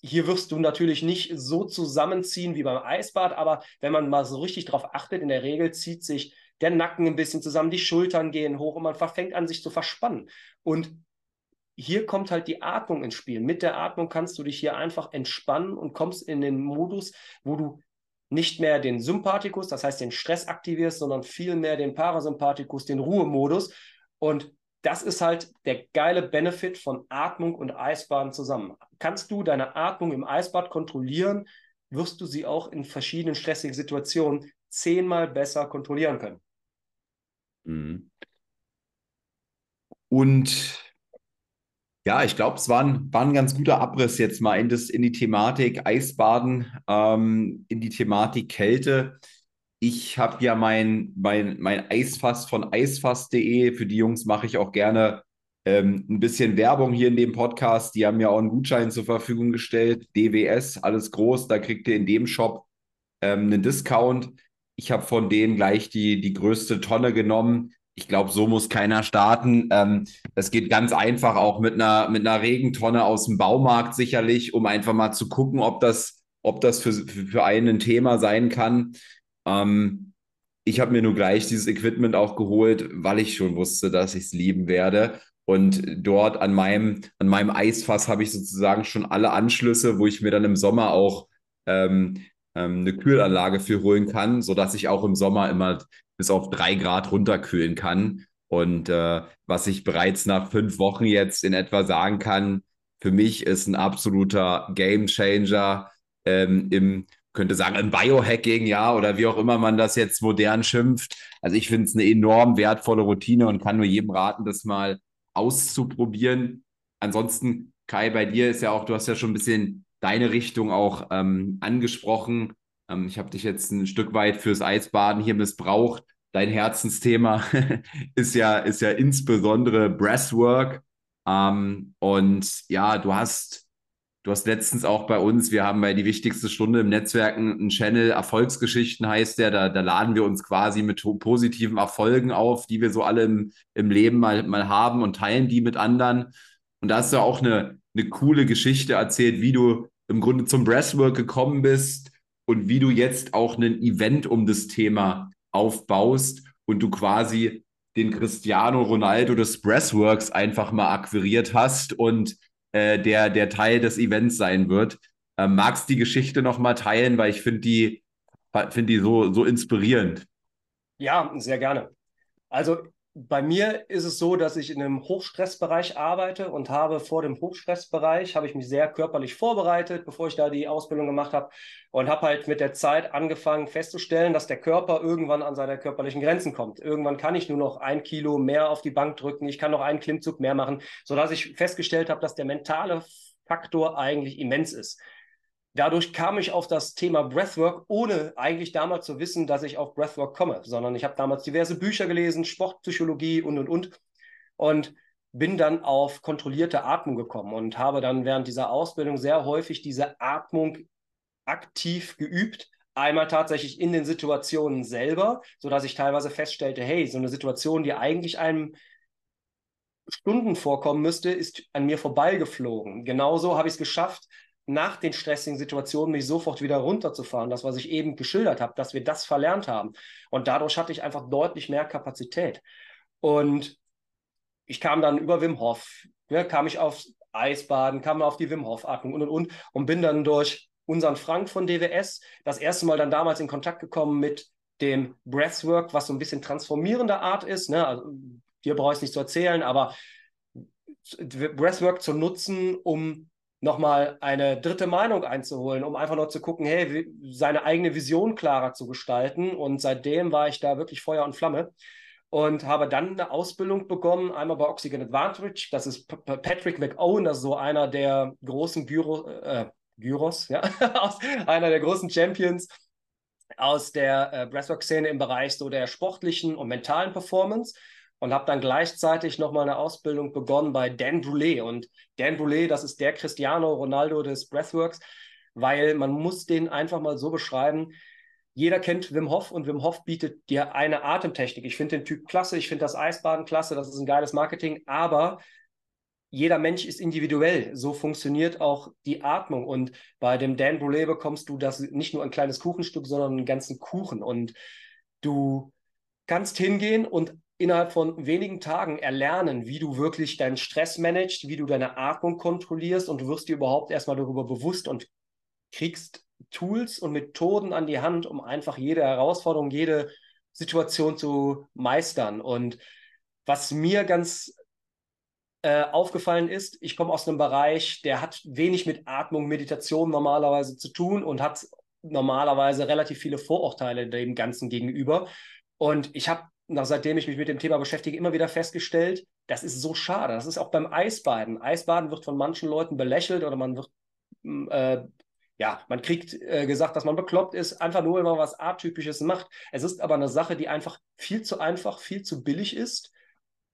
Hier wirst du natürlich nicht so zusammenziehen wie beim Eisbad, aber wenn man mal so richtig darauf achtet, in der Regel zieht sich der Nacken ein bisschen zusammen, die Schultern gehen hoch und man fängt an, sich zu verspannen. Und hier kommt halt die Atmung ins Spiel. Mit der Atmung kannst du dich hier einfach entspannen und kommst in den Modus, wo du nicht mehr den Sympathikus, das heißt den Stress aktivierst, sondern vielmehr den Parasympathikus, den Ruhemodus. Und das ist halt der geile Benefit von Atmung und Eisbaden zusammen. Kannst du deine Atmung im Eisbad kontrollieren, wirst du sie auch in verschiedenen stressigen Situationen zehnmal besser kontrollieren können. Mhm. Und ja, ich glaube, es war ein, war ein ganz guter Abriss jetzt mal in, das, in die Thematik Eisbaden, ähm, in die Thematik Kälte. Ich habe ja mein, mein, mein Eisfass von eisfass.de. Für die Jungs mache ich auch gerne ähm, ein bisschen Werbung hier in dem Podcast. Die haben ja auch einen Gutschein zur Verfügung gestellt. DWS, alles groß. Da kriegt ihr in dem Shop ähm, einen Discount. Ich habe von denen gleich die, die größte Tonne genommen ich glaube, so muss keiner starten. Ähm, das geht ganz einfach auch mit einer, mit einer Regentonne aus dem Baumarkt sicherlich, um einfach mal zu gucken, ob das, ob das für, für einen ein Thema sein kann. Ähm, ich habe mir nur gleich dieses Equipment auch geholt, weil ich schon wusste, dass ich es lieben werde. Und dort an meinem, an meinem Eisfass habe ich sozusagen schon alle Anschlüsse, wo ich mir dann im Sommer auch ähm, ähm eine Kühlanlage für holen kann, sodass ich auch im Sommer immer bis auf drei Grad runterkühlen kann. Und äh, was ich bereits nach fünf Wochen jetzt in etwa sagen kann, für mich ist ein absoluter Game Changer ähm, im könnte sagen, ein Biohacking, ja, oder wie auch immer man das jetzt modern schimpft. Also ich finde es eine enorm wertvolle Routine und kann nur jedem raten, das mal auszuprobieren. Ansonsten, Kai, bei dir ist ja auch, du hast ja schon ein bisschen deine Richtung auch ähm, angesprochen. Ähm, ich habe dich jetzt ein Stück weit fürs Eisbaden hier missbraucht. Dein Herzensthema ist ja, ist ja insbesondere Breathwork. Ähm, und ja, du hast Du hast letztens auch bei uns, wir haben bei die wichtigste Stunde im Netzwerken einen Channel, Erfolgsgeschichten heißt der, da, da laden wir uns quasi mit positiven Erfolgen auf, die wir so alle im, im Leben mal, mal haben und teilen die mit anderen. Und da hast du auch eine, eine coole Geschichte erzählt, wie du im Grunde zum Breathwork gekommen bist und wie du jetzt auch ein Event um das Thema aufbaust und du quasi den Cristiano Ronaldo des Breathworks einfach mal akquiriert hast und äh, der, der Teil des Events sein wird. Ähm, magst die Geschichte noch mal teilen, weil ich finde die, find die so, so inspirierend. Ja, sehr gerne. Also bei mir ist es so, dass ich in einem Hochstressbereich arbeite und habe vor dem Hochstressbereich, habe ich mich sehr körperlich vorbereitet, bevor ich da die Ausbildung gemacht habe und habe halt mit der Zeit angefangen festzustellen, dass der Körper irgendwann an seine körperlichen Grenzen kommt. Irgendwann kann ich nur noch ein Kilo mehr auf die Bank drücken, ich kann noch einen Klimmzug mehr machen, sodass ich festgestellt habe, dass der mentale Faktor eigentlich immens ist. Dadurch kam ich auf das Thema Breathwork, ohne eigentlich damals zu wissen, dass ich auf Breathwork komme, sondern ich habe damals diverse Bücher gelesen, Sportpsychologie und, und, und. Und bin dann auf kontrollierte Atmung gekommen und habe dann während dieser Ausbildung sehr häufig diese Atmung aktiv geübt. Einmal tatsächlich in den Situationen selber, sodass ich teilweise feststellte, hey, so eine Situation, die eigentlich einem Stunden vorkommen müsste, ist an mir vorbeigeflogen. Genauso habe ich es geschafft, nach den stressigen Situationen mich sofort wieder runterzufahren. Das, was ich eben geschildert habe, dass wir das verlernt haben. Und dadurch hatte ich einfach deutlich mehr Kapazität. Und ich kam dann über Wim Hof, ne, kam ich aufs Eisbaden, kam auf die Wim Hof-Atmung und und und und bin dann durch unseren Frank von DWS das erste Mal dann damals in Kontakt gekommen mit dem Breathwork, was so ein bisschen transformierender Art ist. Ne? Also, dir brauche ich es nicht zu erzählen, aber Breathwork zu nutzen, um nochmal eine dritte Meinung einzuholen, um einfach nur zu gucken, hey, seine eigene Vision klarer zu gestalten. Und seitdem war ich da wirklich Feuer und Flamme und habe dann eine Ausbildung begonnen, einmal bei Oxygen Advantage, das ist Patrick McOwen, das ist so einer der großen Gyro, äh, Gyros, ja, einer der großen Champions aus der äh, Breathwork-Szene im Bereich so der sportlichen und mentalen Performance und habe dann gleichzeitig nochmal eine Ausbildung begonnen bei Dan Brulé. Und Dan Brulé, das ist der Cristiano Ronaldo des Breathworks, weil man muss den einfach mal so beschreiben. Jeder kennt Wim Hof und Wim Hof bietet dir eine Atemtechnik. Ich finde den Typ klasse, ich finde das Eisbaden klasse, das ist ein geiles Marketing, aber jeder Mensch ist individuell. So funktioniert auch die Atmung. Und bei dem Dan Brulé bekommst du das nicht nur ein kleines Kuchenstück, sondern einen ganzen Kuchen. Und du kannst hingehen und innerhalb von wenigen Tagen erlernen, wie du wirklich deinen Stress managst, wie du deine Atmung kontrollierst und du wirst dir überhaupt erstmal darüber bewusst und kriegst Tools und Methoden an die Hand, um einfach jede Herausforderung, jede Situation zu meistern. Und was mir ganz äh, aufgefallen ist, ich komme aus einem Bereich, der hat wenig mit Atmung, Meditation normalerweise zu tun und hat normalerweise relativ viele Vorurteile dem Ganzen gegenüber. Und ich habe nach, seitdem ich mich mit dem Thema beschäftige, immer wieder festgestellt, das ist so schade. Das ist auch beim Eisbaden. Eisbaden wird von manchen Leuten belächelt oder man wird, mm, äh, ja, man kriegt äh, gesagt, dass man bekloppt ist, einfach nur, wenn man was Atypisches macht. Es ist aber eine Sache, die einfach viel zu einfach, viel zu billig ist,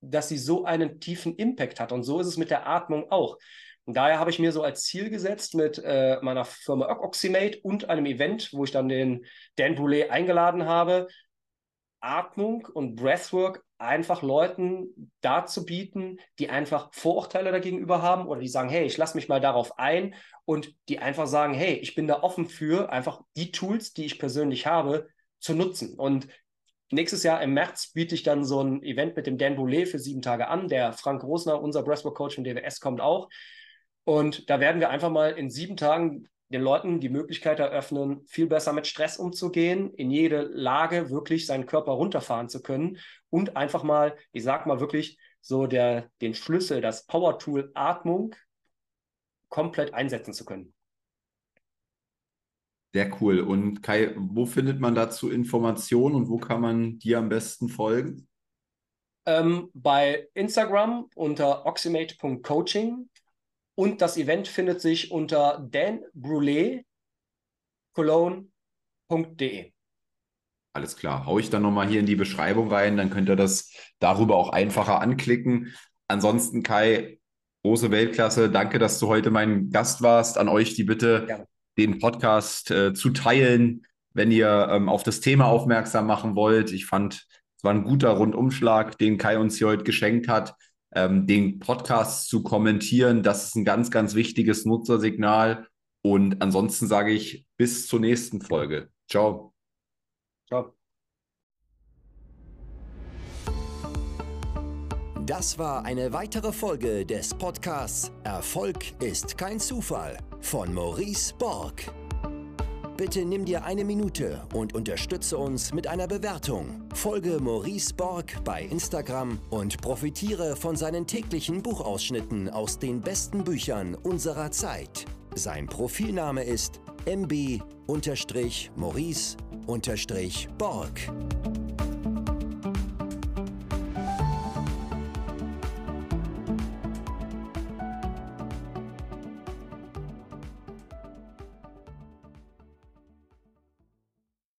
dass sie so einen tiefen Impact hat. Und so ist es mit der Atmung auch. Und daher habe ich mir so als Ziel gesetzt mit äh, meiner Firma Oxymate und einem Event, wo ich dann den Dan Brulé eingeladen habe, Atmung und Breathwork einfach Leuten dazu bieten, die einfach Vorurteile dagegenüber haben oder die sagen, hey, ich lasse mich mal darauf ein und die einfach sagen, hey, ich bin da offen für, einfach die Tools, die ich persönlich habe, zu nutzen. Und nächstes Jahr im März biete ich dann so ein Event mit dem Dan Boulet für sieben Tage an. Der Frank Rosner, unser Breathwork-Coach von DWS, kommt auch. Und da werden wir einfach mal in sieben Tagen den Leuten die Möglichkeit eröffnen, viel besser mit Stress umzugehen, in jede Lage wirklich seinen Körper runterfahren zu können und einfach mal, ich sag mal wirklich, so der, den Schlüssel, das Power-Tool Atmung komplett einsetzen zu können. Sehr cool. Und Kai, wo findet man dazu Informationen und wo kann man dir am besten folgen? Ähm, bei Instagram unter oxymate.coaching und das Event findet sich unter danbrulé.cologne.de. Alles klar. Hau ich dann nochmal hier in die Beschreibung rein, dann könnt ihr das darüber auch einfacher anklicken. Ansonsten, Kai, große Weltklasse. Danke, dass du heute mein Gast warst. An euch die Bitte, Gerne. den Podcast äh, zu teilen, wenn ihr ähm, auf das Thema aufmerksam machen wollt. Ich fand, es war ein guter Rundumschlag, den Kai uns hier heute geschenkt hat. Ähm, den Podcast zu kommentieren, das ist ein ganz, ganz wichtiges Nutzersignal. Und ansonsten sage ich bis zur nächsten Folge. Ciao. Ciao. Das war eine weitere Folge des Podcasts Erfolg ist kein Zufall von Maurice Borg. Bitte nimm dir eine Minute und unterstütze uns mit einer Bewertung. Folge Maurice Borg bei Instagram und profitiere von seinen täglichen Buchausschnitten aus den besten Büchern unserer Zeit. Sein Profilname ist mb-maurice-borg.